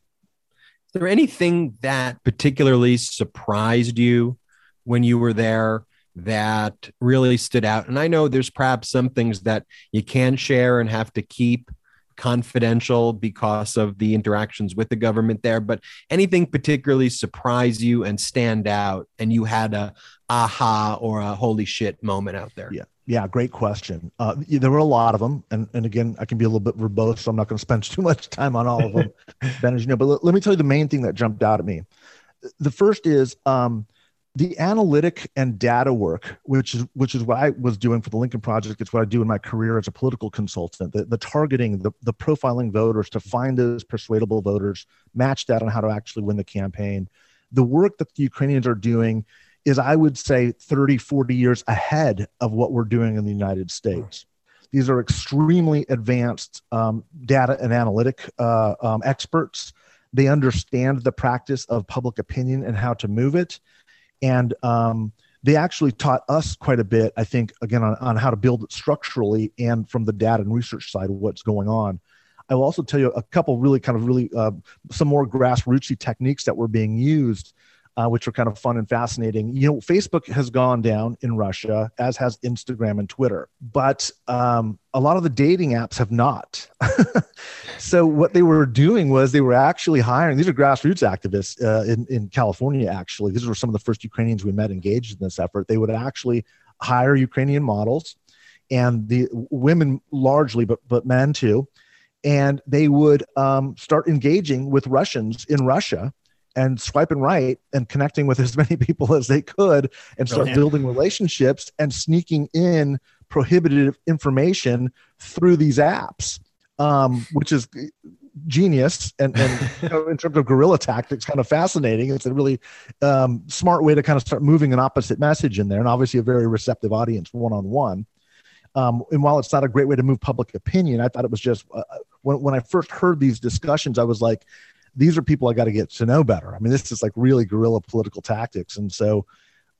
Speaker 4: Is
Speaker 1: there anything that particularly surprised you when you were there that really stood out? And I know there's perhaps some things that you can share and have to keep confidential because of the interactions with the government there but anything particularly surprise you and stand out and you had a aha or a holy shit moment out there
Speaker 4: yeah yeah, great question. Uh, there were a lot of them, and, and again, I can be a little bit verbose, so I'm not going to spend too much time on all of them, Ben, as you know. But let, let, me tell you the main thing that jumped out at me. The first is um, the analytic and data work, which is which is what I was doing for the Lincoln Project. It's what I do in my career as a political consultant. The, the targeting, the, the profiling voters to find those persuadable voters, match that on how to actually win the campaign. The work that the Ukrainians are doing is I would say 30, 40 years ahead of what we're doing in the United States. These are extremely advanced um, data and analytic uh, um, experts. They understand the practice of public opinion and how to move it. And um, they actually taught us quite a bit, I think, again, on, on how to build it structurally and from the data and research side what's going on. I will also tell you a couple really kind of really uh, some more grassrootsy techniques that were being used uh, which are kind of fun and fascinating. You know, Facebook has gone down in Russia, as has Instagram and Twitter, but um, a lot of the dating apps have not. so what they were doing was they were actually hiring. These are grassroots activists uh, in in California. Actually, these were some of the first Ukrainians we met engaged in this effort. They would actually hire Ukrainian models, and the women largely, but but men too. And they would um, start engaging with Russians in Russia and swiping right and connecting with as many people as they could and start building relationships and sneaking in prohibitive information through these apps um, which is genius. And, and you know, in terms of guerrilla tactics kind of fascinating. It's a really um, smart way to kind of start moving an opposite message in there and obviously a very receptive audience one-on-one. Um, and while it's not a great way to move public opinion i thought it was just uh, when, when i first heard these discussions i was like these are people I got to get to know better. I mean, this is like really guerrilla political tactics. And so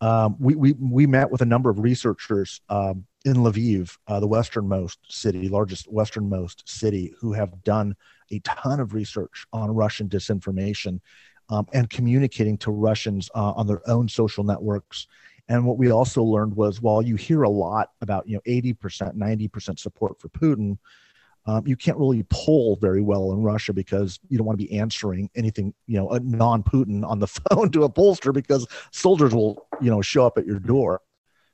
Speaker 4: um, we, we, we met with a number of researchers um, in Lviv, uh, the westernmost city, largest westernmost city, who have done a ton of research on Russian disinformation um, and communicating to Russians uh, on their own social networks. And what we also learned was while you hear a lot about, you know, 80%, 90% support for Putin, um, you can't really poll very well in Russia because you don't want to be answering anything, you know, a non-Putin on the phone to a pollster because soldiers will, you know, show up at your door.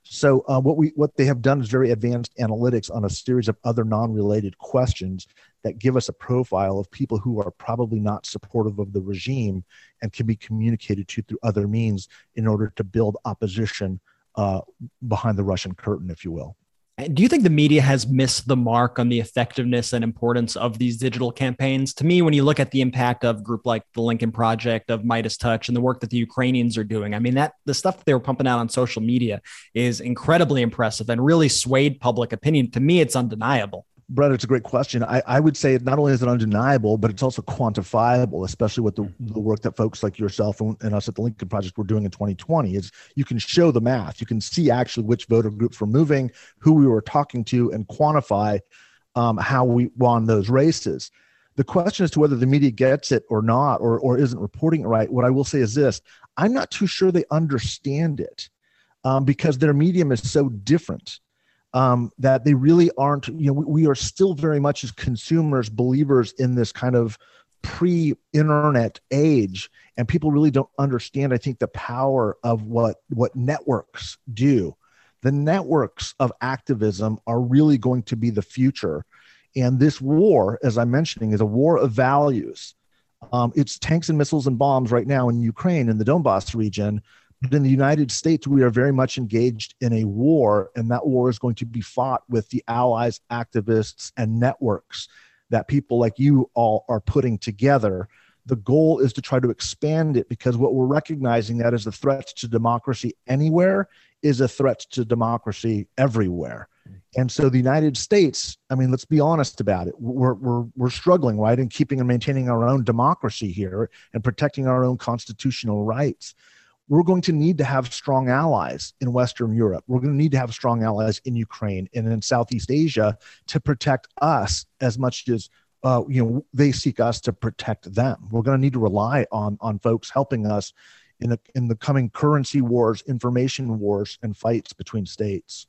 Speaker 4: So uh, what we what they have done is very advanced analytics on a series of other non-related questions that give us a profile of people who are probably not supportive of the regime and can be communicated to through other means in order to build opposition uh, behind the Russian curtain, if you will
Speaker 2: Do you think the media has missed the mark on the effectiveness and importance of these digital campaigns? To me, when you look at the impact of group like the Lincoln Project, of MeidasTouch, and the work that the Ukrainians are doing, I mean, that the stuff that they were pumping out on social media is incredibly impressive and really swayed public opinion. To me, it's undeniable.
Speaker 4: Brett, it's a great question. I, I would say not only is it undeniable, but it's also quantifiable, especially with the, the work that folks like yourself and, and, us at the Lincoln Project were doing in 2020. Is you can show the math, you can see actually which voter groups were moving, who we were talking to, and quantify um, how we won those races. The question as to whether the media gets it or not, or, or isn't reporting it right, what I will say is this I'm not too sure they understand it um, because their medium is so different um, that they really aren't, you know, we, we are still very much as consumers believers in this kind of pre-internet age and people really don't understand i think the power of what what networks do. The networks of activism are really going to be the future and this war as i'm mentioning is a war of values. Um, it's tanks and missiles and bombs right now in ukraine in the donbass region but in the United States, we are very much engaged in a war, and that war is going to be fought with the allies, activists, and networks that people like you all are putting together. The goal is to try to expand it because what we're recognizing that is a threat to democracy anywhere is a threat to democracy everywhere. And so the United States, I mean, let's be honest about it. We're, we're, we're struggling, right, in keeping and maintaining our own democracy here and protecting our own constitutional rights we're going to need to have strong allies in Western Europe. We're going to need to have strong allies in Ukraine and in Southeast Asia to protect us as much as uh, you know they seek us to protect them. We're going to need to rely on on folks helping us in the in the coming currency wars, information wars, and fights between states.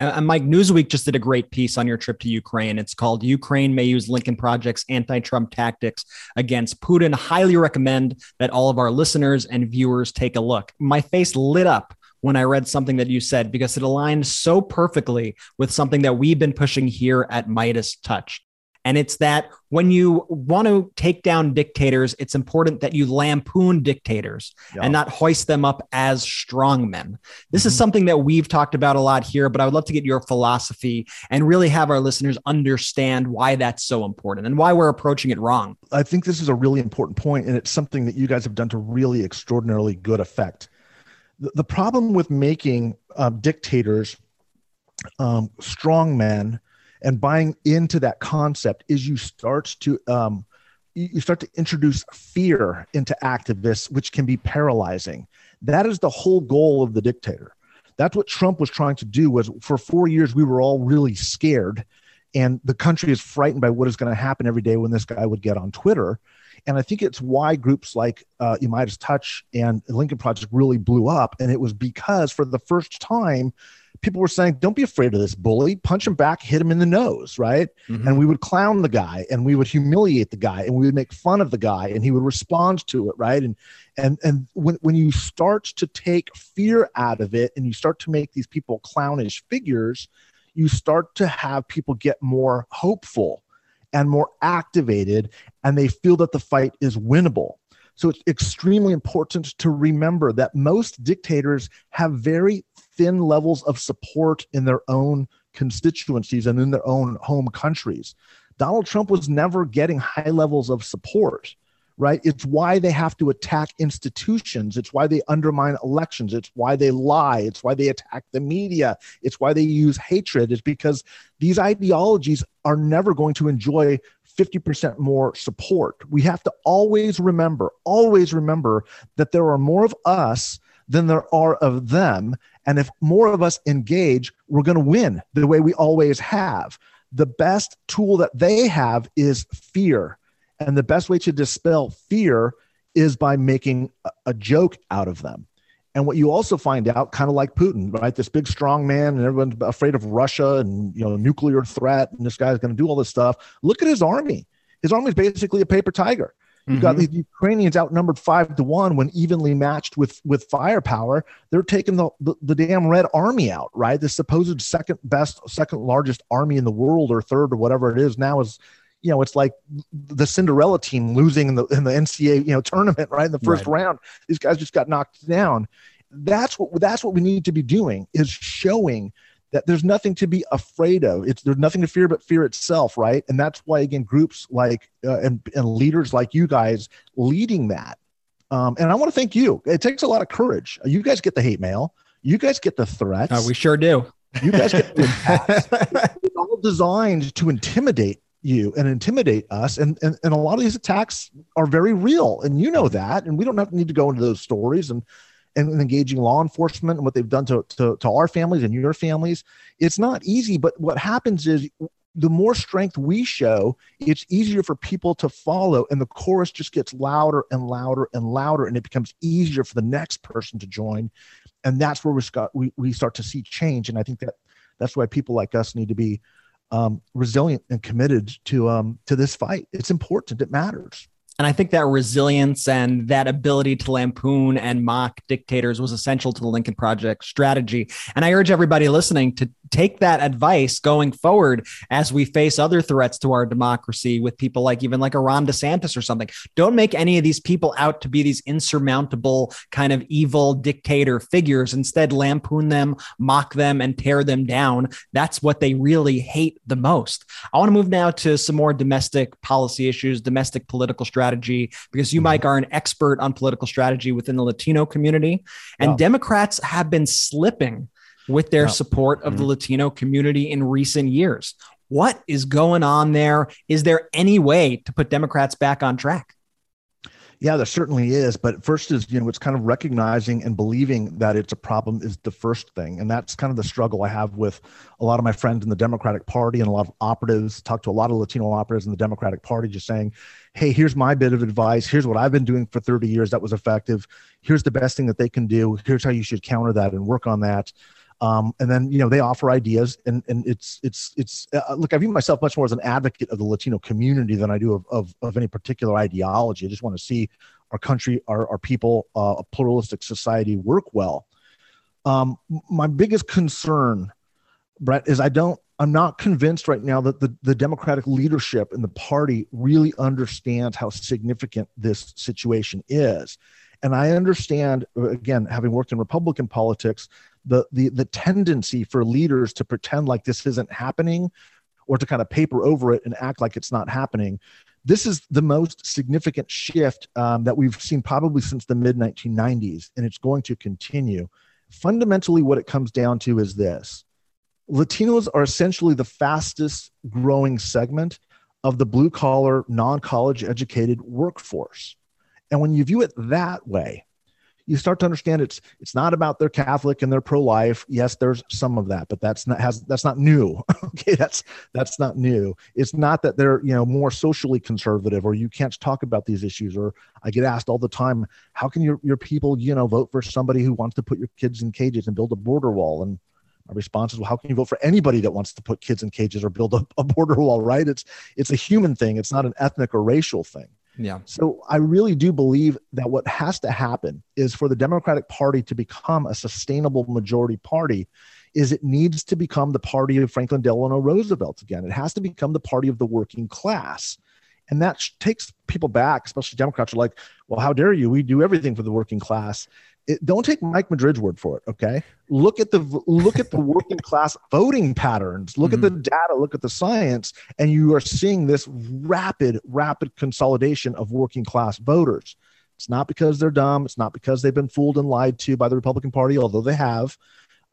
Speaker 2: Uh, and Mike, Newsweek just did a great piece on your trip to Ukraine. It's called Ukraine May Use Lincoln Project's Anti Trump Tactics Against Putin. Highly recommend that all of our listeners and viewers take a look. My face lit up when I read something that you said because it aligned so perfectly with something that we've been pushing here at MeidasTouch. And it's that when you want to take down dictators, it's important that you lampoon dictators yeah. and not hoist them up as strongmen. This mm-hmm. is something that we've talked about a lot here, but I would love to get your philosophy and really have our listeners understand why that's so important and why we're approaching it wrong.
Speaker 4: I think this is a really important point, and it's something that you guys have done to really extraordinarily good effect. The, the problem with making um, dictators um, strong men and buying into that concept is you start to um, you start to introduce fear into activists which can be paralyzing. That is the whole goal of the dictator. That's what trump was trying to do was for four years we were all really scared and the country is frightened by what is going to happen every day when this guy would get on twitter. And i think it's why groups like uh, MeidasTouch and lincoln project really blew up. And it was because for the first time people were saying, don't be afraid of this bully, punch him back, hit him in the nose, right? Mm-hmm. And we would clown the guy and we would humiliate the guy and we would make fun of the guy and he would respond to it, right? And and and when, when you start to take fear out of it and you start to make these people clownish figures, you start to have people get more hopeful and more activated and they feel that the fight is winnable. So it's extremely important to remember that most dictators have very thin levels of support in their own constituencies and in their own home countries. Donald Trump was never getting high levels of support, right? It's why they have to attack institutions. It's why they undermine elections. It's why they lie. It's why they attack the media. It's why they use hatred. It's because these ideologies are never going to enjoy 50% more support. We have to always remember, always remember that there are more of us than there are of them. And if more of us engage, we're going to win the way we always have. The best tool that they have is fear. And the best way to dispel fear is by making a joke out of them. And what you also find out, kind of like Putin, right? This big strong man, and everyone's afraid of Russia and you know nuclear threat, and this guy's going to do all this stuff. Look at his army. His army is basically a paper tiger. You've mm-hmm. got these Ukrainians outnumbered five to one when evenly matched with with firepower. They're taking the, the, the damn Red Army out, right? The supposed second best, second largest army in the world, or third, or whatever it is now is, you know, it's like the Cinderella team losing in the in the NCAA you know tournament, right? In the first right. round, these guys just got knocked down. That's what that's what we need to be doing is showing that there's nothing to be afraid of. It's there's nothing to fear but fear itself, right? And that's why again groups like uh, and, and leaders like you guys leading that. Um, and I want to thank you. It takes a lot of courage. You guys get the hate mail. You guys get the threats.
Speaker 2: Uh, we sure do.
Speaker 4: You guys get the attacks. it's all designed to intimidate you and intimidate us. And, and and a lot of these attacks are very real, and you know that. And we don't have, need to go into those stories and and engaging law enforcement and what they've done to, to, to our families and your families. It's not easy, but what happens is the more strength we show, it's easier for people to follow, and the chorus just gets louder and louder and louder, and it becomes easier for the next person to join, and that's where we start we, we start to see change. And I think that that's why people like us need to be um, resilient and committed to um, to this fight. It's important. It matters.
Speaker 2: And I think that resilience and that ability to lampoon and mock dictators was essential to the Lincoln Project strategy. And I urge everybody listening to take that advice going forward as we face other threats to our democracy with people like even like a Ron DeSantis or something. Don't make any of these people out to be these insurmountable kind of evil dictator figures. Instead, lampoon them, mock them, and tear them down. That's what they really hate the most. I want to move now to some more domestic policy issues, domestic political strategy, because you, mm-hmm. Mike, are an expert on political strategy within the Latino community. And Democrats have been slipping with their support of the mm-hmm. Latino community in recent years. What is going on there? Is there any way to put Democrats back on track?
Speaker 4: Yeah, there certainly is. But first is, you know, it's kind of recognizing and believing that it's a problem is the first thing. And that's kind of the struggle I have with a lot of my friends in the Democratic Party and a lot of operatives, talk to a lot of Latino operatives in the Democratic Party, just saying, hey, here's my bit of advice. Here's what I've been doing for 30 years that was effective. Here's the best thing that they can do. Here's how you should counter that and work on that. Um, and then you know they offer ideas and and it's it's it's uh, look i view myself much more as an advocate of the latino community than i do of of, of any particular ideology. I just want to see our country our, our people uh, a pluralistic society work well. Um, my biggest concern brett is i don't i'm not convinced right now that the, the democratic leadership in the party really understands how significant this situation is. And i understand again having worked in republican politics the the the tendency for leaders to pretend like this isn't happening or to kind of paper over it and act like it's not happening. This is the most significant shift um, that we've seen probably since the mid 1990s and it's going to continue. Fundamentally what it comes down to is this. Latinos are essentially the fastest growing segment of the blue collar non-college educated workforce. And when you view it that way you start to understand it's it's not about they're Catholic and they're pro-life. Yes, there's some of that, but that's not has that's not new. okay, that's that's not new. It's not that they're you know more socially conservative or you can't talk about these issues. Or I get asked all the time, how can your your people you know vote for somebody who wants to put your kids in cages and build a border wall? And my response is, well, how can you vote for anybody that wants to put kids in cages or build a, a border wall? Right? It's it's a human thing. It's not an ethnic or racial thing.
Speaker 2: Yeah.
Speaker 4: So I really do believe that what has to happen is for the Democratic Party to become a sustainable majority party is it needs to become the party of Franklin Delano Roosevelt again. It has to become the party of the working class. And that takes people back, especially Democrats are like, well, how dare you? We do everything for the working class it, don't take Mike Madrid's word for it. Okay, look at the look at the working class voting patterns. Look mm-hmm. at the mm-hmm. data. Look at the science, and you are seeing this rapid, rapid consolidation of working class voters. It's not because they're dumb. It's not because they've been fooled and lied to by the Republican Party, although they have.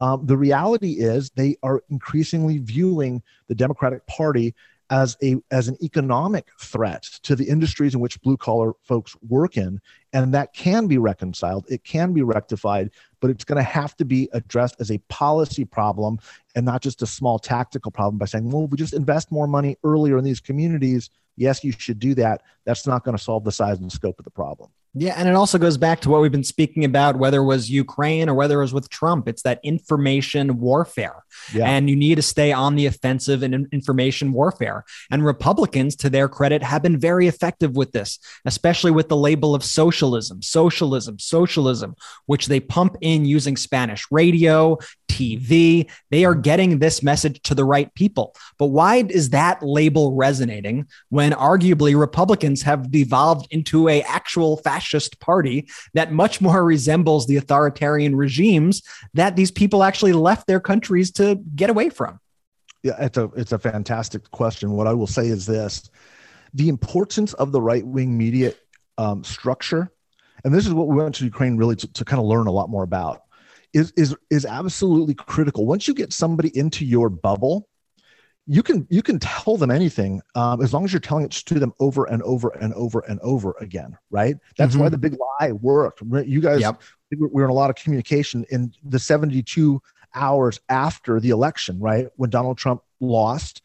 Speaker 4: Um, the reality is they are increasingly viewing the Democratic Party as a as an economic threat to the industries in which blue collar folks work in and that can be reconciled it can be rectified but it's going to have to be addressed as a policy problem and not just a small tactical problem by saying well we just invest more money earlier in these communities yes you should do that. That's not going to solve the size and scope of the problem
Speaker 2: yeah, and it also goes back to what we've been speaking about, whether it was Ukraine or whether it was with Trump. It's that information warfare. Yeah. And you need to stay on the offensive in information warfare. And Republicans, to their credit, have been very effective with this, especially with the label of socialism, socialism, socialism, which they pump in using Spanish radio, TV. They are getting this message to the right people. But why is that label resonating when arguably Republicans have devolved into a actual fact fascist party that much more resembles the authoritarian regimes that these people actually left their countries to get away from?
Speaker 4: Yeah, it's a it's a fantastic question. What I will say is this: the importance of the right wing media um, structure, and this is what we went to Ukraine really to, to kind of learn a lot more about, is is is absolutely critical. Once you get somebody into your bubble, you can you can tell them anything um, as long as you're telling it to them over and over and over and over again. Right? That's mm-hmm. why the big lie worked. You guys, yep. we're in a lot of communication in the 72 hours after the election, right? When Donald Trump lost.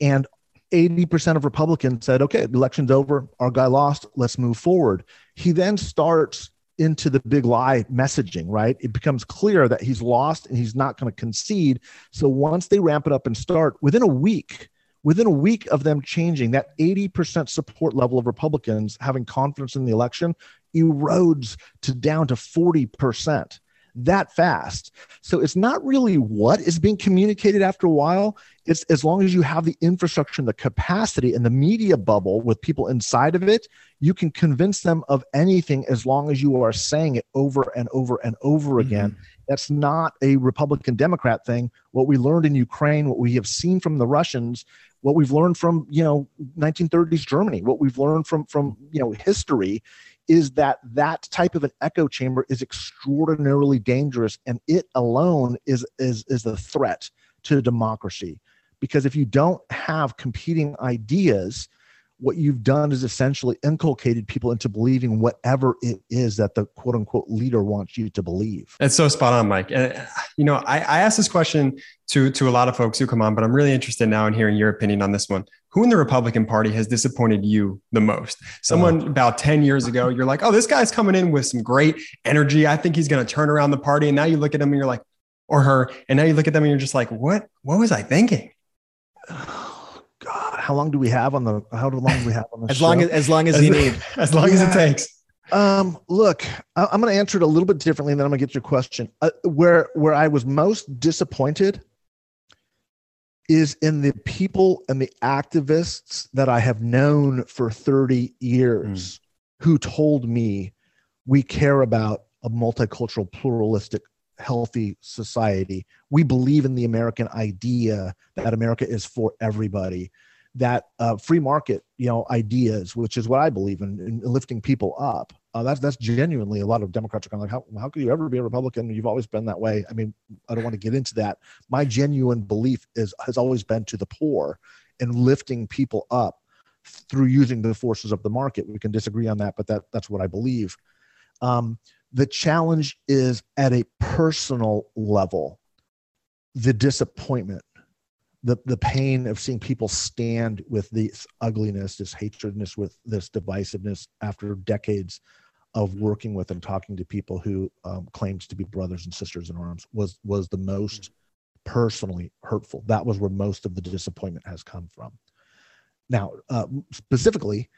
Speaker 4: And 80% of Republicans said, okay, the election's over. Our guy lost. Let's move forward. He then starts into the big lie messaging, right? It becomes clear that he's lost and he's not going to concede. So once they ramp it up and start, within a week, within a week of them changing, that 80% support level of Republicans having confidence in the election erodes to down to 40% that fast. So it's not really what is being communicated after a while. It's as long as you have the infrastructure and the capacity and the media bubble with people inside of it, you can convince them of anything as long as you are saying it over and over and over mm-hmm. again. That's not a Republican Democrat thing. What we learned in Ukraine, what we have seen from the Russians, what we've learned from, you know, 1930s Germany, what we've learned from from, you know, history is that that type of an echo chamber is extraordinarily dangerous and it alone is is is the threat to democracy. Because if you don't have competing ideas what you've done is essentially inculcated people into believing whatever it is that the quote unquote leader wants you to believe.
Speaker 3: It's so spot on, Mike. And you know, I, I asked this question to to a lot of folks who come on, but I'm really interested now in hearing your opinion on this one. Who in the Republican Party has disappointed you the most? Someone oh. about 10 years ago, you're like, oh, this guy's coming in with some great energy. I think he's going to turn around the party. And now you look at him and you're like, or her, and now you look at them and you're just like, what? What was I thinking?
Speaker 4: How long do we have on the? How long do we have on the?
Speaker 2: as show? long as as long as, as you need,
Speaker 3: as long yeah. as it takes.
Speaker 4: Um, look, I, am going to answer it a little bit differently, and then I'm going to get your question. Uh, where where I was most disappointed is in the people and the activists that I have known for 30 years mm. who told me we care about a multicultural, pluralistic, healthy society. We believe in the American idea that America is for everybody. That uh, free market, you know, ideas, which is what I believe in, in lifting people up. Uh, that's that's genuinely a lot of Democrats are kind of like, how how could you ever be a Republican? You've always been that way. I mean, I don't want to get into that. My genuine belief is has always been to the poor and lifting people up through using the forces of the market. We can disagree on that, but that that's what I believe. Um, the challenge is at a personal level the disappointment the the pain of seeing people stand with this ugliness this hatredness with this divisiveness after decades of working with and talking to people who um, claimed to be brothers and sisters in arms was was the most personally hurtful. That was where most of the disappointment has come from. Now uh, specifically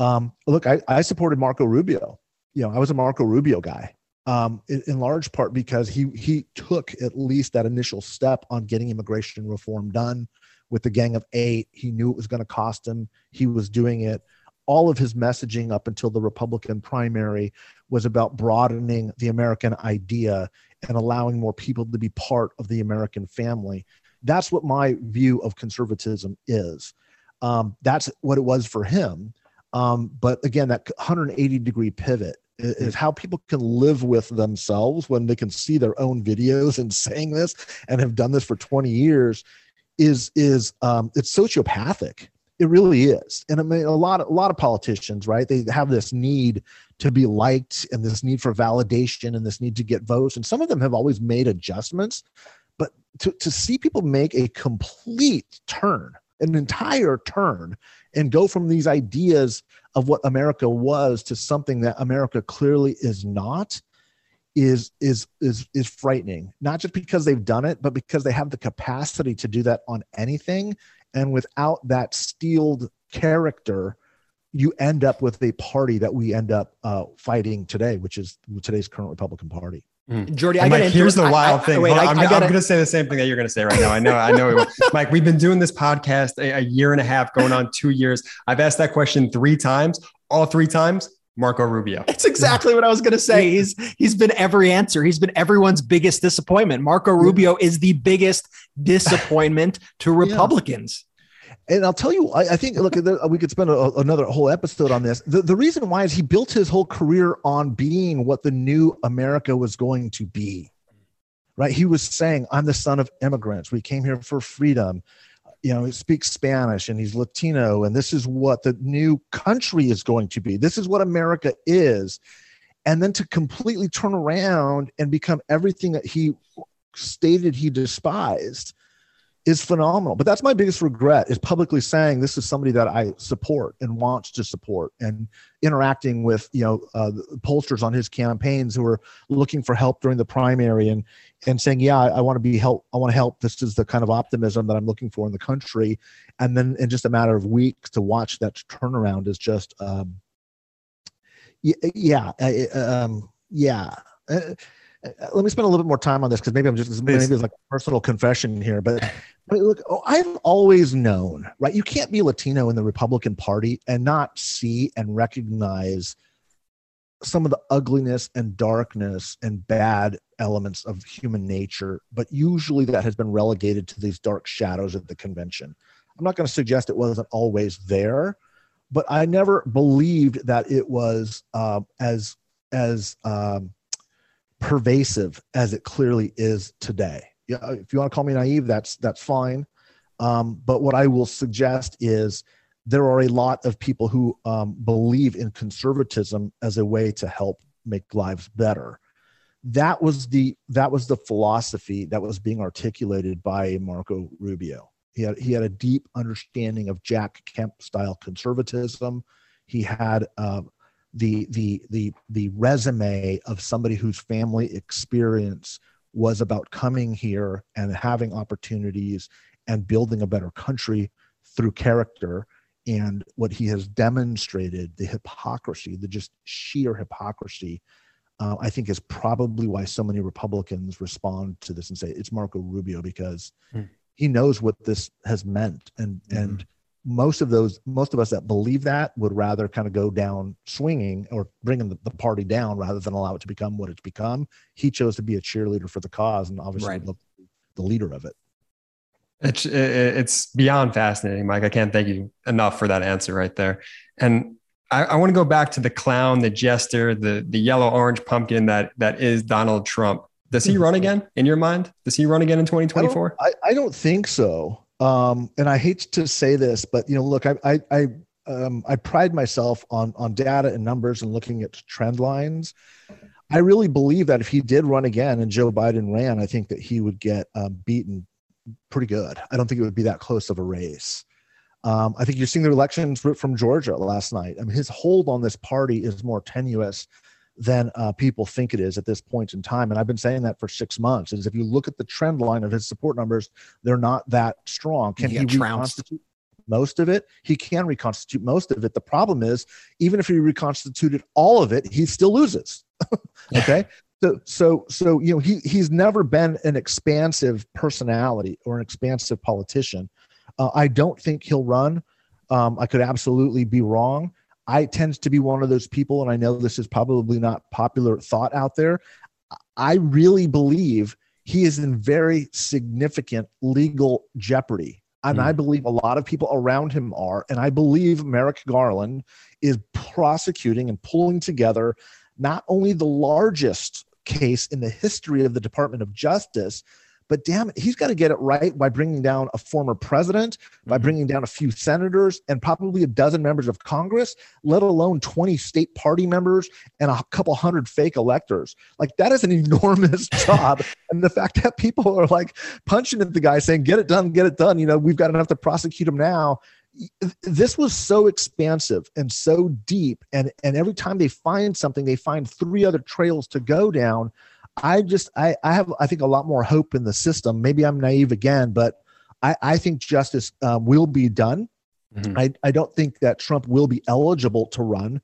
Speaker 4: um, look I, I supported marco rubio. You know, I was a Marco Rubio guy, um, in, in, large part because he he took at least that initial step on getting immigration reform done with the Gang of Eight. He knew it was going to cost him. He was doing it. All of his messaging up until the Republican primary was about broadening the American idea and allowing more people to be part of the American family. That's what my view of conservatism is. Um, that's what it was for him. Um, but again, that 180 degree pivot is how people can live with themselves when they can see their own videos and saying this and have done this for 20 years is is um, it's sociopathic. It really is. And i mean a lot of, a lot of politicians right they have this need to be liked and this need for validation and this need to get votes. And some of them have always made adjustments. But to, to see people make a complete turn an entire turn and go from these ideas of what America was to something that America clearly is not is is is is frightening. Not just because they've done it but because they have the capacity to do that on anything. And without that steeled character you end up with a party that we end up uh, fighting today which is today's current republican party
Speaker 2: Mm. Jordy,
Speaker 3: I Mike, here's the wild I, I, thing. Wait, I, am going to say the same thing that you're going to say right now. I know, I know. Mike, we've been doing this podcast a, a, year and a half, going on two years. I've asked that question three times. All three times, Marco Rubio.
Speaker 2: It's exactly what I was going to say. He's he's been every answer. He's been everyone's biggest disappointment. Marco Rubio is the biggest disappointment to Republicans.
Speaker 4: And I'll tell you, I, I think look, we could spend a, another whole episode on this. The, the reason why is he built his whole career on being what the new America was going to be. Right? He was saying, "I'm the son of immigrants. We came here for freedom." You know, he speaks Spanish and he's Latino, and this is what the new country is going to be. This is what America is. And then to completely turn around and become everything that he stated he despised is phenomenal. But that's my biggest regret is publicly saying this is somebody that I support and wants to support, and interacting with you know uh, pollsters on his campaigns who are looking for help during the primary and and saying, yeah, I, I want to be help. I want to help. This is the kind of optimism that I'm looking for in the country. And then in just a matter of weeks to watch that turnaround is just, um, yeah, yeah, um, yeah. Uh, let me spend a little bit more time on this because maybe I'm just maybe it's like a personal confession here. But, but look, oh, I've always known, right? You can't be Latino in the Republican Party and not see and recognize some of the ugliness and darkness and bad elements of human nature. But usually that has been relegated to these dark shadows of the convention. I'm not going to suggest it wasn't always there, but I never believed that it was uh, as as um, pervasive as it clearly is today. Yeah, if you want to call me naive, that's that's fine. Um, but what I will suggest is there are a lot of people who um, believe in conservatism as a way to help make lives better. That was the that was the philosophy that was being articulated by Marco Rubio. He had he had a deep understanding of Jack Kemp style conservatism. He had uh, the the the the resume of somebody whose family experience was about coming here and having opportunities and building a better country through character and what he has demonstrated the hypocrisy the just sheer hypocrisy uh, i think is probably why so many republicans respond to this and say it's marco rubio because mm. he knows what this has meant and mm-hmm. and most of those most of us that believe that would rather kind of go down swinging or bringing the, the, party down rather than allow it to become what it's become. He chose to be a cheerleader for the cause and obviously right. the leader of it.
Speaker 3: It's it's beyond fascinating mike. I can't thank you enough for that answer right there. And I, I want to go back to the clown the jester the the yellow orange pumpkin that that is donald trump. Does he mm-hmm. run again in your mind? Does he run again in 2024
Speaker 4: I I, I don't think so um, and I hate to say this, but you know, look, I I I, um, I pride myself on on data and numbers and looking at trend lines. I really believe that if he did run again and Joe Biden ran, I think that he would get um, beaten pretty good. I don't think it would be that close of a race. Um, I think you're seeing the elections from Georgia last night. I mean, his hold on this party is more tenuous than uh, people think it is at this point in time. And I've been saying that for six months. Is if you look at the trend line of his support numbers, they're not that strong. Can he, he reconstitute most of it? He can reconstitute most of it. The problem is, even if he reconstituted all of it, he still loses. okay. So, so, so you know, he he's never been an expansive personality or an expansive politician. Uh, I don't think he'll run. Um, I could absolutely be wrong. I tend to be one of those people, and I know this is probably not popular thought out there. I really believe he is in very significant legal jeopardy. And mm. I believe a lot of people around him are. And I believe Merrick Garland is prosecuting and pulling together not only the largest case in the history of the Department of Justice, but damn it, he's got to get it right by bringing down a former president, mm-hmm. by bringing down a few senators, and probably a dozen members of Congress, let alone 20 state party members and a couple hundred fake electors. Like that is an enormous job. and the fact that people are like punching at the guy saying, get it done, get it done, you know, we've got enough to prosecute him now this was so expansive and so deep and and every time they find something they find three other trails to go down I just I, I have I think a lot more hope in the system. Maybe I'm naive again, but I, I think justice um, will be done. Mm-hmm. I, I don't think that Trump will be eligible to run,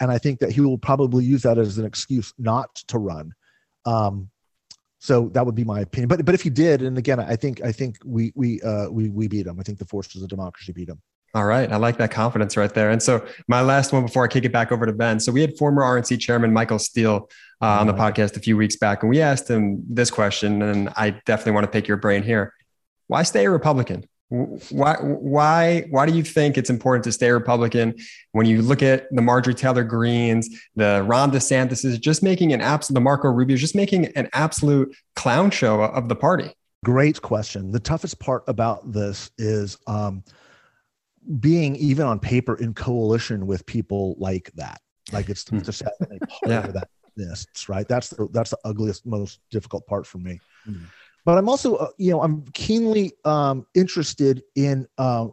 Speaker 4: and I think that he will probably use that as an excuse not to run. Um, so that would be my opinion. But but if he did, and again, I think I think we we uh, we we beat him. I think the forces of democracy beat him.
Speaker 3: All right. I like that confidence right there. And so, my last one before I kick it back over to Ben. So, we had former RNC chairman Michael Steele uh, on the podcast a few weeks back, and we asked him this question. And I definitely want to pick your brain here. Why stay a Republican? Why, why, why do you think it's important to stay Republican when you look at the Marjorie Taylor Greens, the Ron DeSantis is just making an absolute, the Marco Rubio, is just making an absolute clown show of the party?
Speaker 4: Great question. The toughest part about this is, um, being even on paper in coalition with people like that. Like it's
Speaker 3: Hmm.
Speaker 4: just having a part
Speaker 3: Yeah.
Speaker 4: of that exists, right? That's the that's the ugliest, most difficult part for me.
Speaker 3: Hmm.
Speaker 4: But I'm also, uh, you know, I'm keenly um, interested in uh,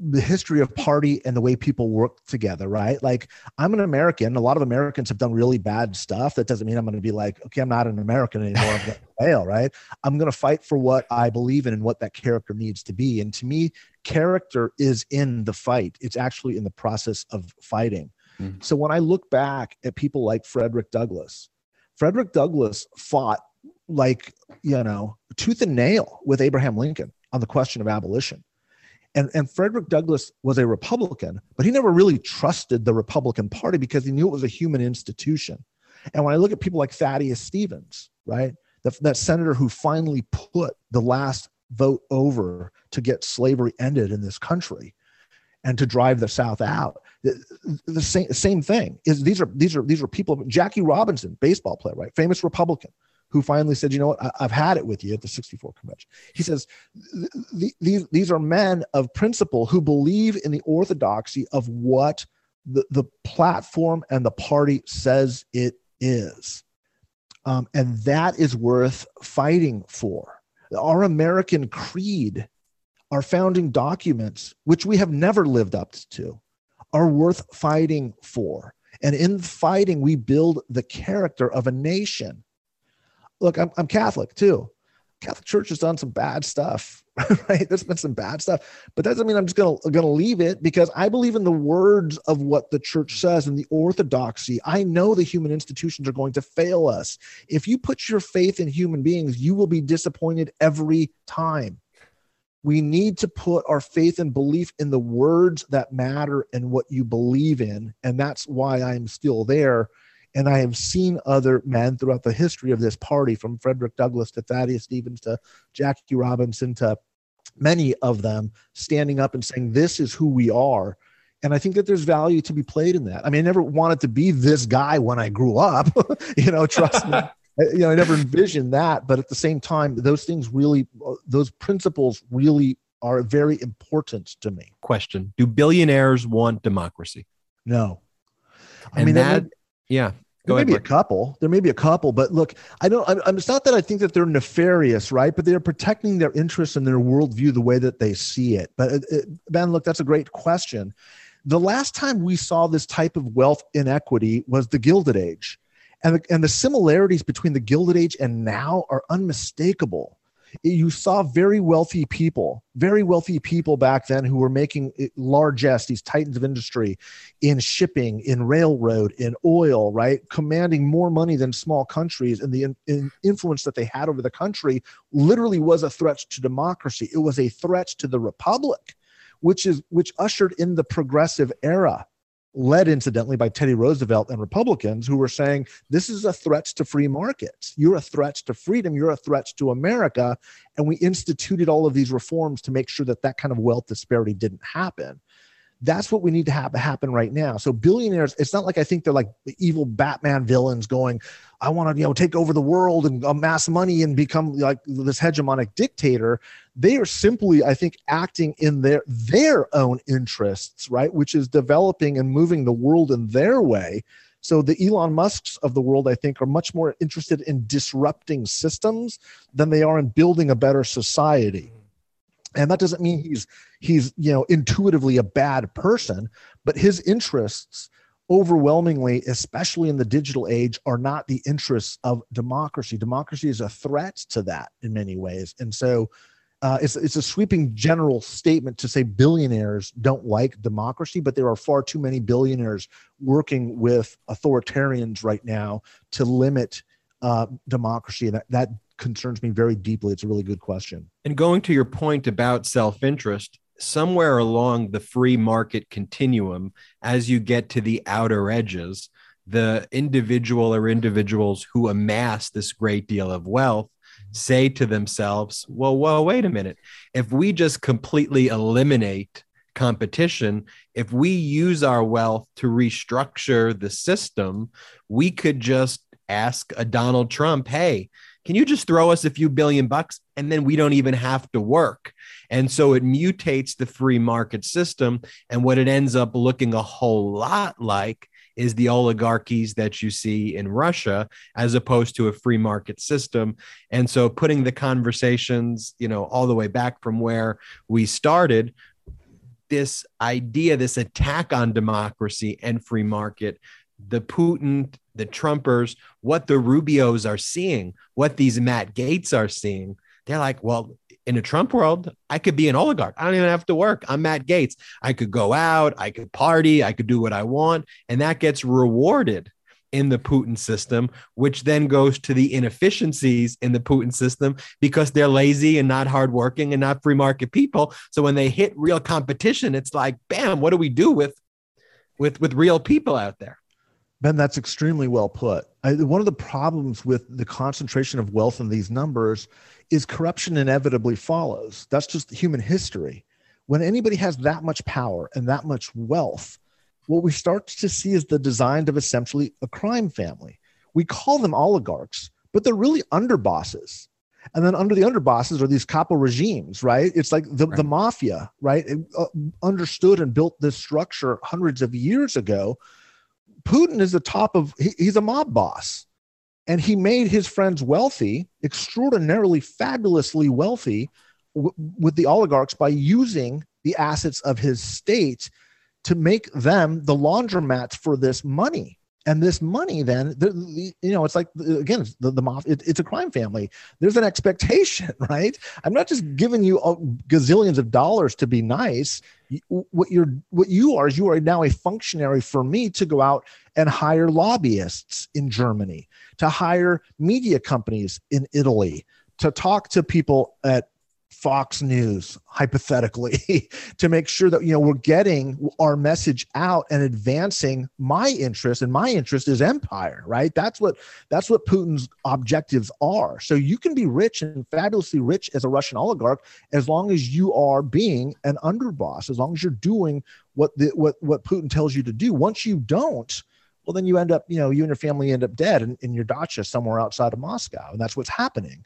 Speaker 4: the history of party and the way people work together, right? Like I'm an American. A lot of Americans have done really bad stuff. That doesn't mean I'm going to be like, okay, I'm not an American anymore. I'm going to fail, right? I'm going to fight for what I believe in and what that character needs to be. And to me, character is in the fight. It's actually in the process of fighting.
Speaker 3: Mhm.
Speaker 4: So when I look back at people like Frederick Douglass, Frederick Douglass fought like, you know, tooth and nail with Abraham Lincoln on the question of abolition. And, and Frederick Douglass was a Republican, but he never really trusted the Republican Party because he knew it was a human institution. And when I look at people like Thaddeus Stevens, right, that, that senator who finally put the last vote over to get slavery ended in this country and to drive the South out, the, the same, same thing is these are these are these are people. Jackie Robinson, baseball player, right, famous Republican, who finally said, "You know what? I, I've had it with you at the '64 convention." He says, th- th- "These these are men of principle who believe in the orthodoxy of what the, the platform and the party says it is, um, and that is worth fighting for." Our American creed, our founding documents, which we have never lived up to, are worth fighting for. And in fighting, we build the character of a nation. Look, I'm, I'm Catholic too. Catholic Church has done some bad stuff, right? There's been some bad stuff, but that doesn't mean I'm just gonna gonna leave it because I believe in the words of what the church says and the orthodoxy. I know the human institutions are going to fail us. If you put your faith in human beings, you will be disappointed every time. We need to put our faith and belief in the words that matter and what you believe in. And that's why I'm still there. And I have seen other men throughout the history of this party, from Frederick Douglass to Thaddeus Stevens to Jackie Robinson to many of them, standing up and saying, This is who we are. And I think that there's value to be played in that. I mean, I never wanted to be this guy when I grew up, you know, trust me. You know, I never envisioned that. But at the same time, those things really, those principles really are very important to me.
Speaker 1: Question Do billionaires want democracy?
Speaker 4: No. I
Speaker 1: And
Speaker 4: mean,
Speaker 1: that,
Speaker 4: that,
Speaker 1: yeah.
Speaker 4: There may
Speaker 1: ahead.
Speaker 4: be a couple. There may be a couple, but look, I don't. I'm, it's not that I think that they're nefarious, right? But they are protecting their interests and their worldview the way that they see it. But uh, uh, Ben, look, that's a great question. The last time we saw this type of wealth inequity was the Gilded Age, and the, and the similarities between the Gilded Age and now are unmistakable. You saw very wealthy people, very wealthy people back then who were making uh, largesse, these titans of industry, in shipping, in railroad, in oil, right? Commanding more money than small countries, and the in, in influence that they had over the country literally was a threat to democracy. It was a threat to the republic, which is which ushered in the progressive era, led incidentally by Teddy Roosevelt and Republicans who were saying this is a threat to free markets. You're a threat to freedom. You're a threat to America, and we instituted all of these reforms to make sure that that kind of wealth disparity didn't happen that's what we need to have happen right now. So billionaires, it's not like I think they're like the evil Batman villains going, I want to, you know, take over the world and amass money and become like this hegemonic dictator. They are simply, I think, acting in their their own interests, right? Which is developing and moving the world in their way. So the Elon Musks of the world, I think, are much more interested in disrupting systems than they are in building a better society and that doesn't mean he's he's you know intuitively a bad person but his interests overwhelmingly especially in the digital age are not the interests of democracy democracy is a threat to that in many ways and so uh, it's, it's a sweeping general statement to say billionaires don't like democracy, but there are far too many billionaires working with authoritarians right now to limit uh, democracy. And that, that concerns me very deeply. It's a really good question.
Speaker 1: And going to your point about self interest, somewhere along the free market continuum, as you get to the outer edges, the individual or individuals who amass this great deal of wealth say to themselves, well, well, wait a minute. If we just completely eliminate competition, if we use our wealth to restructure the system, we could just ask a Donald Trump, hey, can you just throw us a few billion bucks and then we don't even have to work? And so it mutates the free market system. And what it ends up looking a whole lot like is the oligarchies that you see in Russia as opposed to a free market system. And so putting the conversations, you know, all the way back from where we started, this idea, this attack on democracy and free market, the Putin, the Trumpers, what the Rubios are seeing, what these Matt Gaetz are seeing, they're like, well, in a Trump world, I could be an oligarch. I don't even have to work. I'm Matt Gaetz. I could go out, I could party, I could do what I want. And that gets rewarded in the Putin system, which then goes to the inefficiencies in the Putin system because they're lazy and not hardworking and not free market people. So when they hit real competition, it's like, bam, what do we do with with with real people out there?
Speaker 4: Ben, that's extremely well put. I, one of the problems with the concentration of wealth in these numbers is corruption inevitably follows. That's just human history. When anybody has that much power and that much wealth, what we start to see is the design of essentially a crime family. We call them oligarchs, but they're really underbosses. And then under the underbosses are these capo regimes, right? It's like the, right. the mafia, right? It, uh, understood and built this structure hundreds of years ago. Putin is the top of, he, he's a mob boss. And he made his friends wealthy, extraordinarily, fabulously wealthy w- with the oligarchs by using the assets of his state to make them the laundromats for this money and this money then the, the, you know it's like again the, the mob it, it's a crime family. There's an expectation right? I'm not just giving you uh, gazillions of dollars to be nice. What you're what you are is you are now a functionary for me to go out and hire lobbyists in germany to hire media companies in italy to talk to people at Fox News, hypothetically, to make sure that you know we're getting our message out and advancing my interest, and my interest is empire, right? That's what that's what Putin's objectives are. So you can be rich and fabulously rich as a Russian oligarch as long as you are being an underboss, as long as you're doing what the what what Putin tells you to do. Once you don't, well, then you end up, you know, you and your family end up dead in, in your dacha somewhere outside of Moscow, and that's what's happening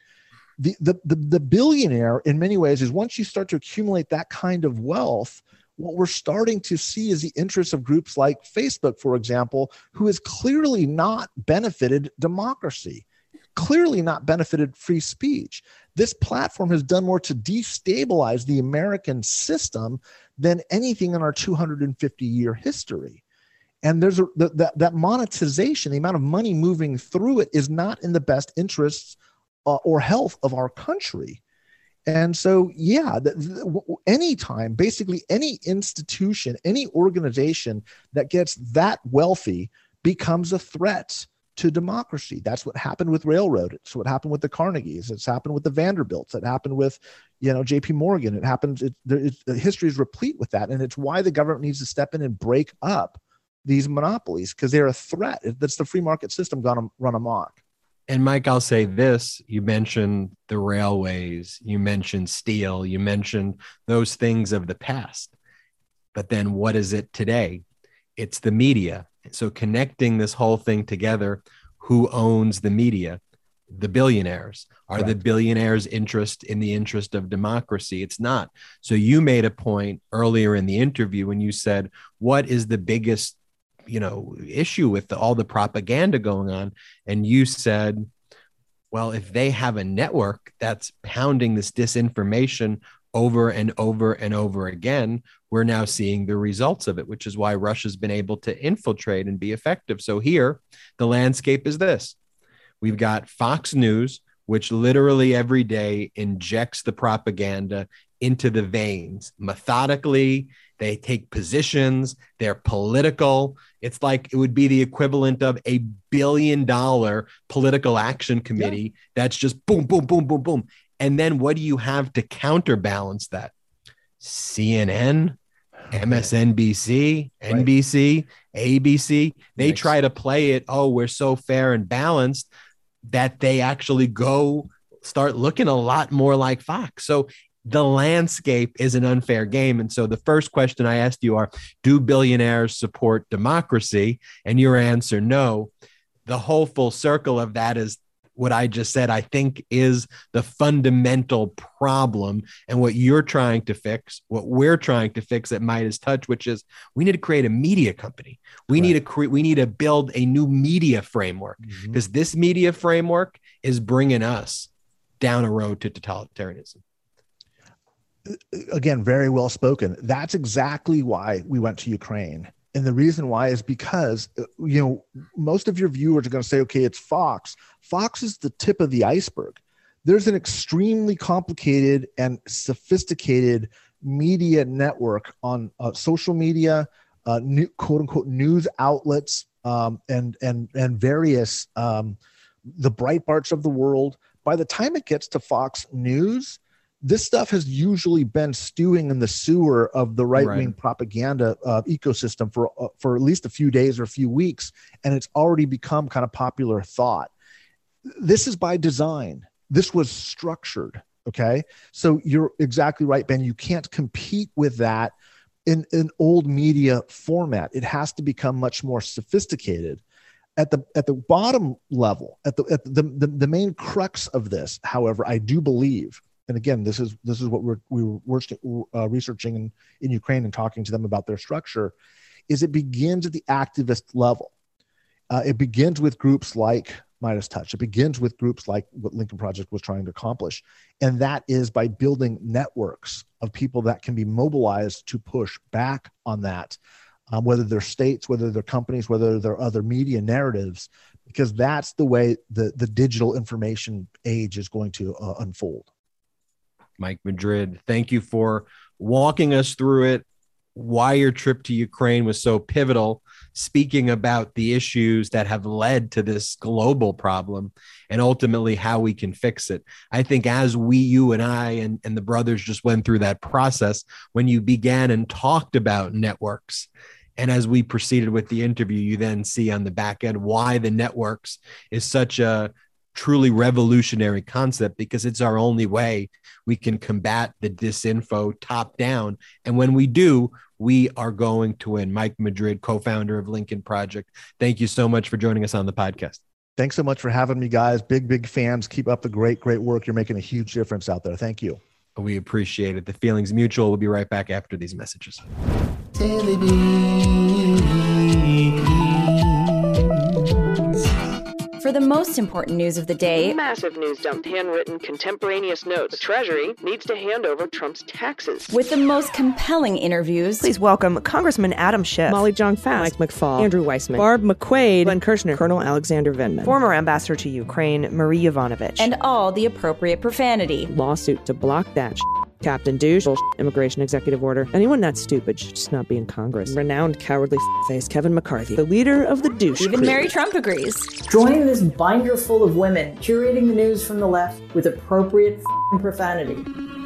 Speaker 4: the, the, the, the billionaire in many ways is once you start to accumulate that kind of wealth what we're starting to see is the interests of groups like facebook for example who has clearly not benefited democracy clearly not benefited free speech. This platform has done more to destabilize the american system than anything in our 250 year history. And there's a, that, that monetization the amount of money moving through it is not in the best interests uh, or health of our country. And so, yeah, the, the, anytime, basically any institution, any organization that gets that wealthy becomes a threat to democracy. That's what happened with railroad. It's what happened with the Carnegies. It's happened with the Vanderbilts. It happened with, you know, J.P. Morgan. It happens. It, it's, history is replete with that, and it's why the government needs to step in and break up these monopolies because they're a threat. That's the free market system gone run amok
Speaker 1: and Mike, I'll say this: you mentioned the railways, you mentioned steel, you mentioned those things of the past, but then what is it today? It's the media. So connecting this whole thing together, who owns the media? The billionaires. Are right. the billionaires' interest in the interest of democracy? It's not. So you made a point earlier in the interview when you said, "What is the biggest you know issue with the, all the propaganda going on. And you said well if they have a network that's pounding this disinformation over and over and over again we're now seeing the results of it which is why russia's been able to infiltrate and be effective. So here the landscape is this. We've got fox news which literally every day injects the propaganda into the veins methodically they take positions, they're political. It's like it would be the equivalent of a billion dollar political action committee yeah. that's just boom, boom, boom, boom, boom. And then what do you have to counterbalance that? CNN, MSNBC, NBC, ABC. They
Speaker 3: Yikes.
Speaker 1: try to play it, oh, we're so fair and balanced that they actually go start looking a lot more like Fox. So the landscape is an unfair game. And so the first question I asked you are Do billionaires support democracy? And your answer, no. The whole full circle of that is what I just said, I think is the fundamental problem. And what you're trying to fix, what we're trying to fix at MeidasTouch, which is we need to create a media company. We need to create, we need to build a new media framework mm-hmm. because this media framework is bringing us down a road to totalitarianism.
Speaker 4: Again, very well spoken. That's exactly why we went to Ukraine. And the reason why is because, uh, you know, most of your viewers are going to say, okay, it's Fox. Fox is the tip of the iceberg. There's an extremely complicated and sophisticated media network on uh, social media, uh, new, quote unquote news outlets, um, and and and various um, the Breitbarts of the world. By the time it gets to Fox News, this stuff has usually been stewing in the sewer of the right wing
Speaker 1: Right.
Speaker 4: propaganda uh, ecosystem for uh, for at least a few days or a few weeks, and it's already become kind of popular thought. This is by design. This was structured. Okay, so you're exactly right, Ben. You can't compete with that in an old media format. It has to become much more sophisticated at the at the bottom level at the at the, the the main crux of this however i do believe and again this is this is what we're we were uh, researching in, in ukraine and talking to them about their structure is it begins at the activist level. Uh, it begins with groups like MeidasTouch. It begins with groups like what lincoln project was trying to accomplish. And that is by building networks of people that can be mobilized to push back on that um, whether they're states, whether they're companies, whether they're other media narratives, because that's the way the, the digital information age is going to uh, unfold.
Speaker 1: Mike Madrid, thank you for walking us through it, why your trip to Ukraine was so pivotal, speaking about the issues that have led to this global problem, and ultimately how we can fix it. I think as we, you and I, and, and the brothers just went through that process, when you began and talked about networks, and as we proceeded with the interview, you then see on the back end why the networks is such a truly revolutionary concept because it's our only way we can combat the disinfo top down. And when we do, we are going to win. Mike Madrid, co founder of Lincoln Project, thank you so much for joining us on the podcast.
Speaker 4: Thanks so much for having me, guys. Big, big fans. Keep up the great, great work. You're making a huge difference out there. Thank you.
Speaker 1: We appreciate it. The feeling's mutual. We'll be right back after these messages.
Speaker 5: For the most important news of the day,
Speaker 8: Massive news dump, handwritten contemporaneous notes. The Treasury needs to hand over Trump's taxes.
Speaker 5: with the most compelling interviews,
Speaker 15: Please welcome Congressman Adam Schiff, Molly Jong Fast, Mike McFaul, Andrew Weissmann, Barb McQuade, Glenn Kirshner, Colonel Alexander Vindman, former ambassador to Ukraine, Marie Yovanovitch,
Speaker 5: and all the appropriate profanity.
Speaker 15: lawsuit to block that sh- Captain Douche, immigration executive order. Anyone that stupid should just not be in Congress. Renowned cowardly face Kevin McCarthy, the leader of the douche.
Speaker 5: Even
Speaker 15: crew.
Speaker 5: Mary Trump agrees.
Speaker 16: Join this binder full of women curating the news from the left with appropriate profanity.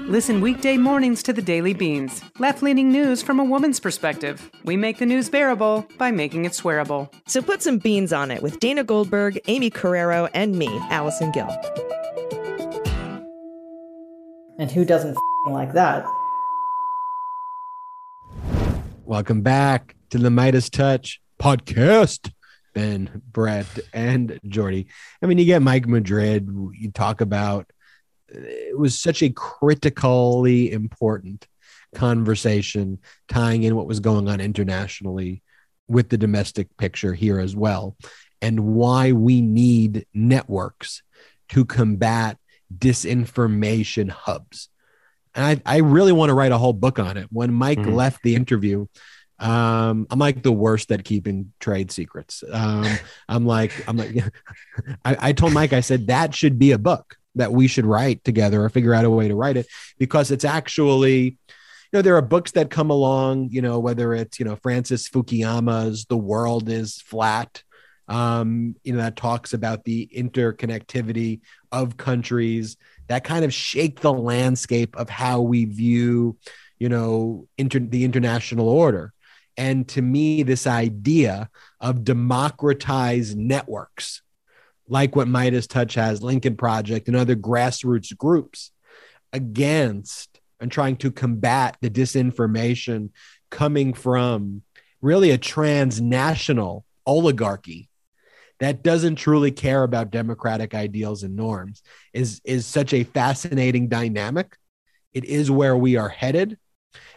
Speaker 17: Listen weekday mornings to the Daily Beans. Left leaning news from a woman's perspective. We make the news bearable by making it swearable.
Speaker 15: So put some beans on it with Dana Goldberg, Amy Carrero, and me, Allison Gill.
Speaker 16: And who doesn't f***ing like that?
Speaker 1: Welcome back to the MeidasTouch podcast. Ben, Brett, and Jordy. I mean, you get Mike Madrid. You talk about it was such a critically important conversation tying in what was going on internationally with the domestic picture here as well, and why we need networks to combat disinformation hubs. And I, I really want to write a whole book on it. When Mike
Speaker 3: Mhm.
Speaker 1: left the interview, um, I'm like the worst at keeping trade secrets. Um, I'm like, I'm like, I, I told Mike, I said that should be a book that we should write together or figure out a way to write it because it's actually, you know, there are books that come along, you know, whether it's, you know, Francis Fukuyama's The World is Flat, um, you know, that talks about the interconnectivity of countries that kind of shake the landscape of how we view you know, inter- the international order. And to me, this idea of democratized networks, like what MeidasTouch has, Lincoln Project, and other grassroots groups, against and trying to combat the disinformation coming from really a transnational oligarchy that doesn't truly care about democratic ideals and norms is is such a fascinating dynamic. It is where we are headed.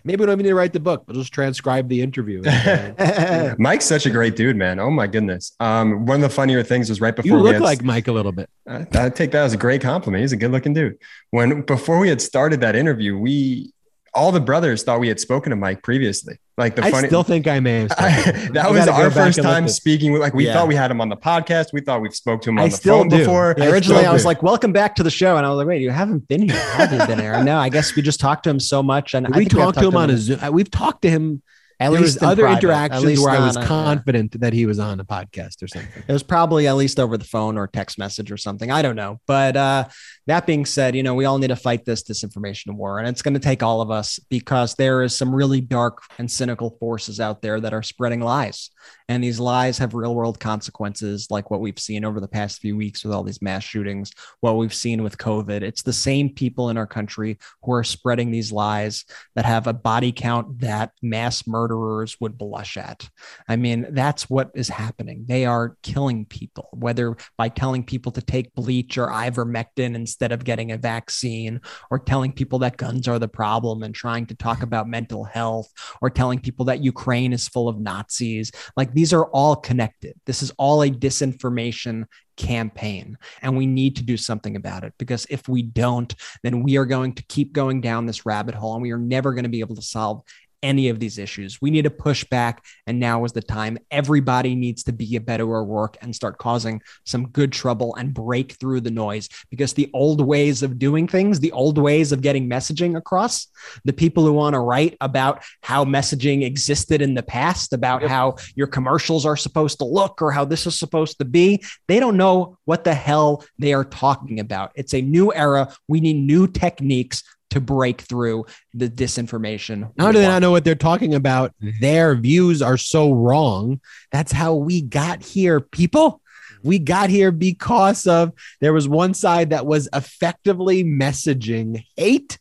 Speaker 1: Maybe we don't even need to write the book but just transcribe the interview.
Speaker 3: Uh, mike's such a great dude man. Oh my goodness. Um, one of the funnier things was right before
Speaker 1: you look like mike a little bit.
Speaker 3: Uh, i take that as a great compliment. He's a good looking dude. When before we had started that interview we all the brothers thought we had spoken to Mike previously. Like the
Speaker 1: I
Speaker 3: funny,
Speaker 1: still think I may.
Speaker 3: Have that was our first time speaking with. Like we yeah. thought we had him on the podcast. We thought we've spoke to him on I the phone do. before.
Speaker 2: Yeah, originally, I, I was like, "Welcome back to the show," and I was like, "Wait, you haven't been here? Have you been here?" No, I guess we just talked to him so much, and
Speaker 1: we talked to him on a Zoom. We've talked to him at there least other private, interactions where I was confident that he was on a podcast or something.
Speaker 2: It was probably at least over the phone or text message or something. I don't know. But uh, that being said, you know, we all need to fight this disinformation war, and it's going to take all of us because there is some really dark and cynical forces out there that are spreading lies. And these lies have real world consequences, like what we've seen over the past few weeks with all these mass shootings, what we've seen with COVID. It's the same people in our country who are spreading these lies that have a body count that mass murderers would blush at. I mean, that's what is happening. They are killing people, whether by telling people to take bleach or ivermectin instead of getting a vaccine, or telling people that guns are the problem and trying to talk about mental health, or telling people that Ukraine is full of Nazis. Like these are all connected. This is all a disinformation campaign and we need to do something about it because if we don't then we are going to keep going down this rabbit hole and we are never going to be able to solve any of these issues. We need to push back, and now is the time. Everybody needs to be a better work and start causing some good trouble and break through the noise because the old ways of doing things, the old ways of getting messaging across, the people who want to write about how messaging existed in the past, about yep. how your commercials are supposed to look or how this is supposed to be, they don't know what the hell they are talking about. It's a new era. We need new techniques to break through the disinformation.
Speaker 1: How do they not know what they're talking about? Their views are so wrong. That's how we got here, people. We got here because of there was one side that was effectively messaging hate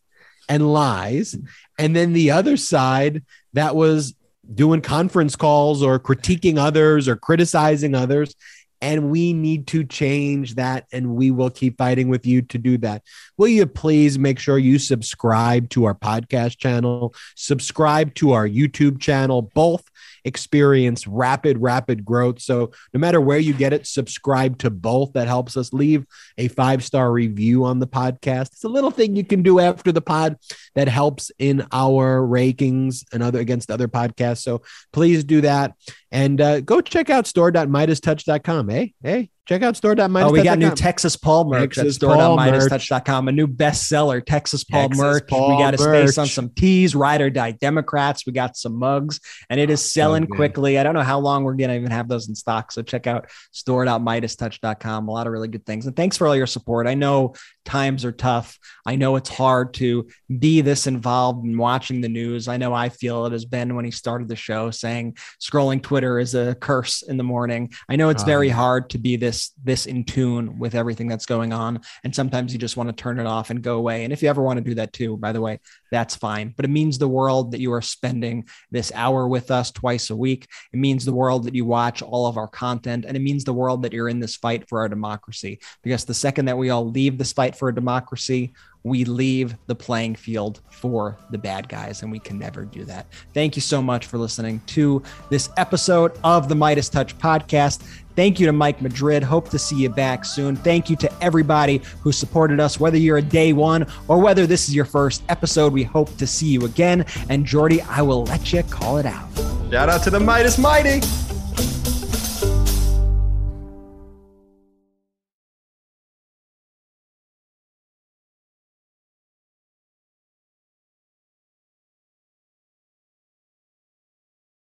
Speaker 1: and lies, and then the other side that was doing conference calls or critiquing others or criticizing others and we need to change that and we will keep fighting with you to do that will you please make sure you subscribe to our podcast channel subscribe to our youtube channel both experience rapid, rapid growth. So no matter where you get it, subscribe to both. That helps us leave a five star review on the podcast. It's a little thing you can do after the pod that helps in our rankings and other against other podcasts. So please do that and uh, go check out store.meidastouch.com. Hey, hey, Check out store.meidastouch.com.
Speaker 2: Oh, we got new Texas Paul merch Texas at store.meidastouch.com. A new bestseller, Texas Paul Texas merch. Paul we got a space on some tees, ride or die Democrats. We got some mugs, and it is selling so quickly. I don't know how long we're going to even have those in stock. So check out store.meidastouch.com. A lot of really good things. And thanks for all your support. I know times are tough. I know it's hard to be this involved in watching the news. I know I feel it has been when he started the show saying scrolling Twitter is a curse in the morning. I know it's very ah. hard to be this this in tune with everything that's going on and sometimes you just want to turn it off and go away and if you ever want to do that too by the way that's fine. But it means the world that you are spending this hour with us twice a week. It means the world that you watch all of our content. And it means the world that you're in this fight for our democracy. Because the second that we all leave this fight for a democracy we leave the playing field for the bad guys, and we can never do that. Thank you so much for listening to this episode of the MeidasTouch podcast. Thank you to Mike Madrid. Hope to see you back soon. Thank you to everybody who supported us, whether you're a day one or whether this is your first episode. We hope to see you again. And Jordy, I will let you call it out.
Speaker 3: Shout out to the Meidas Mighty.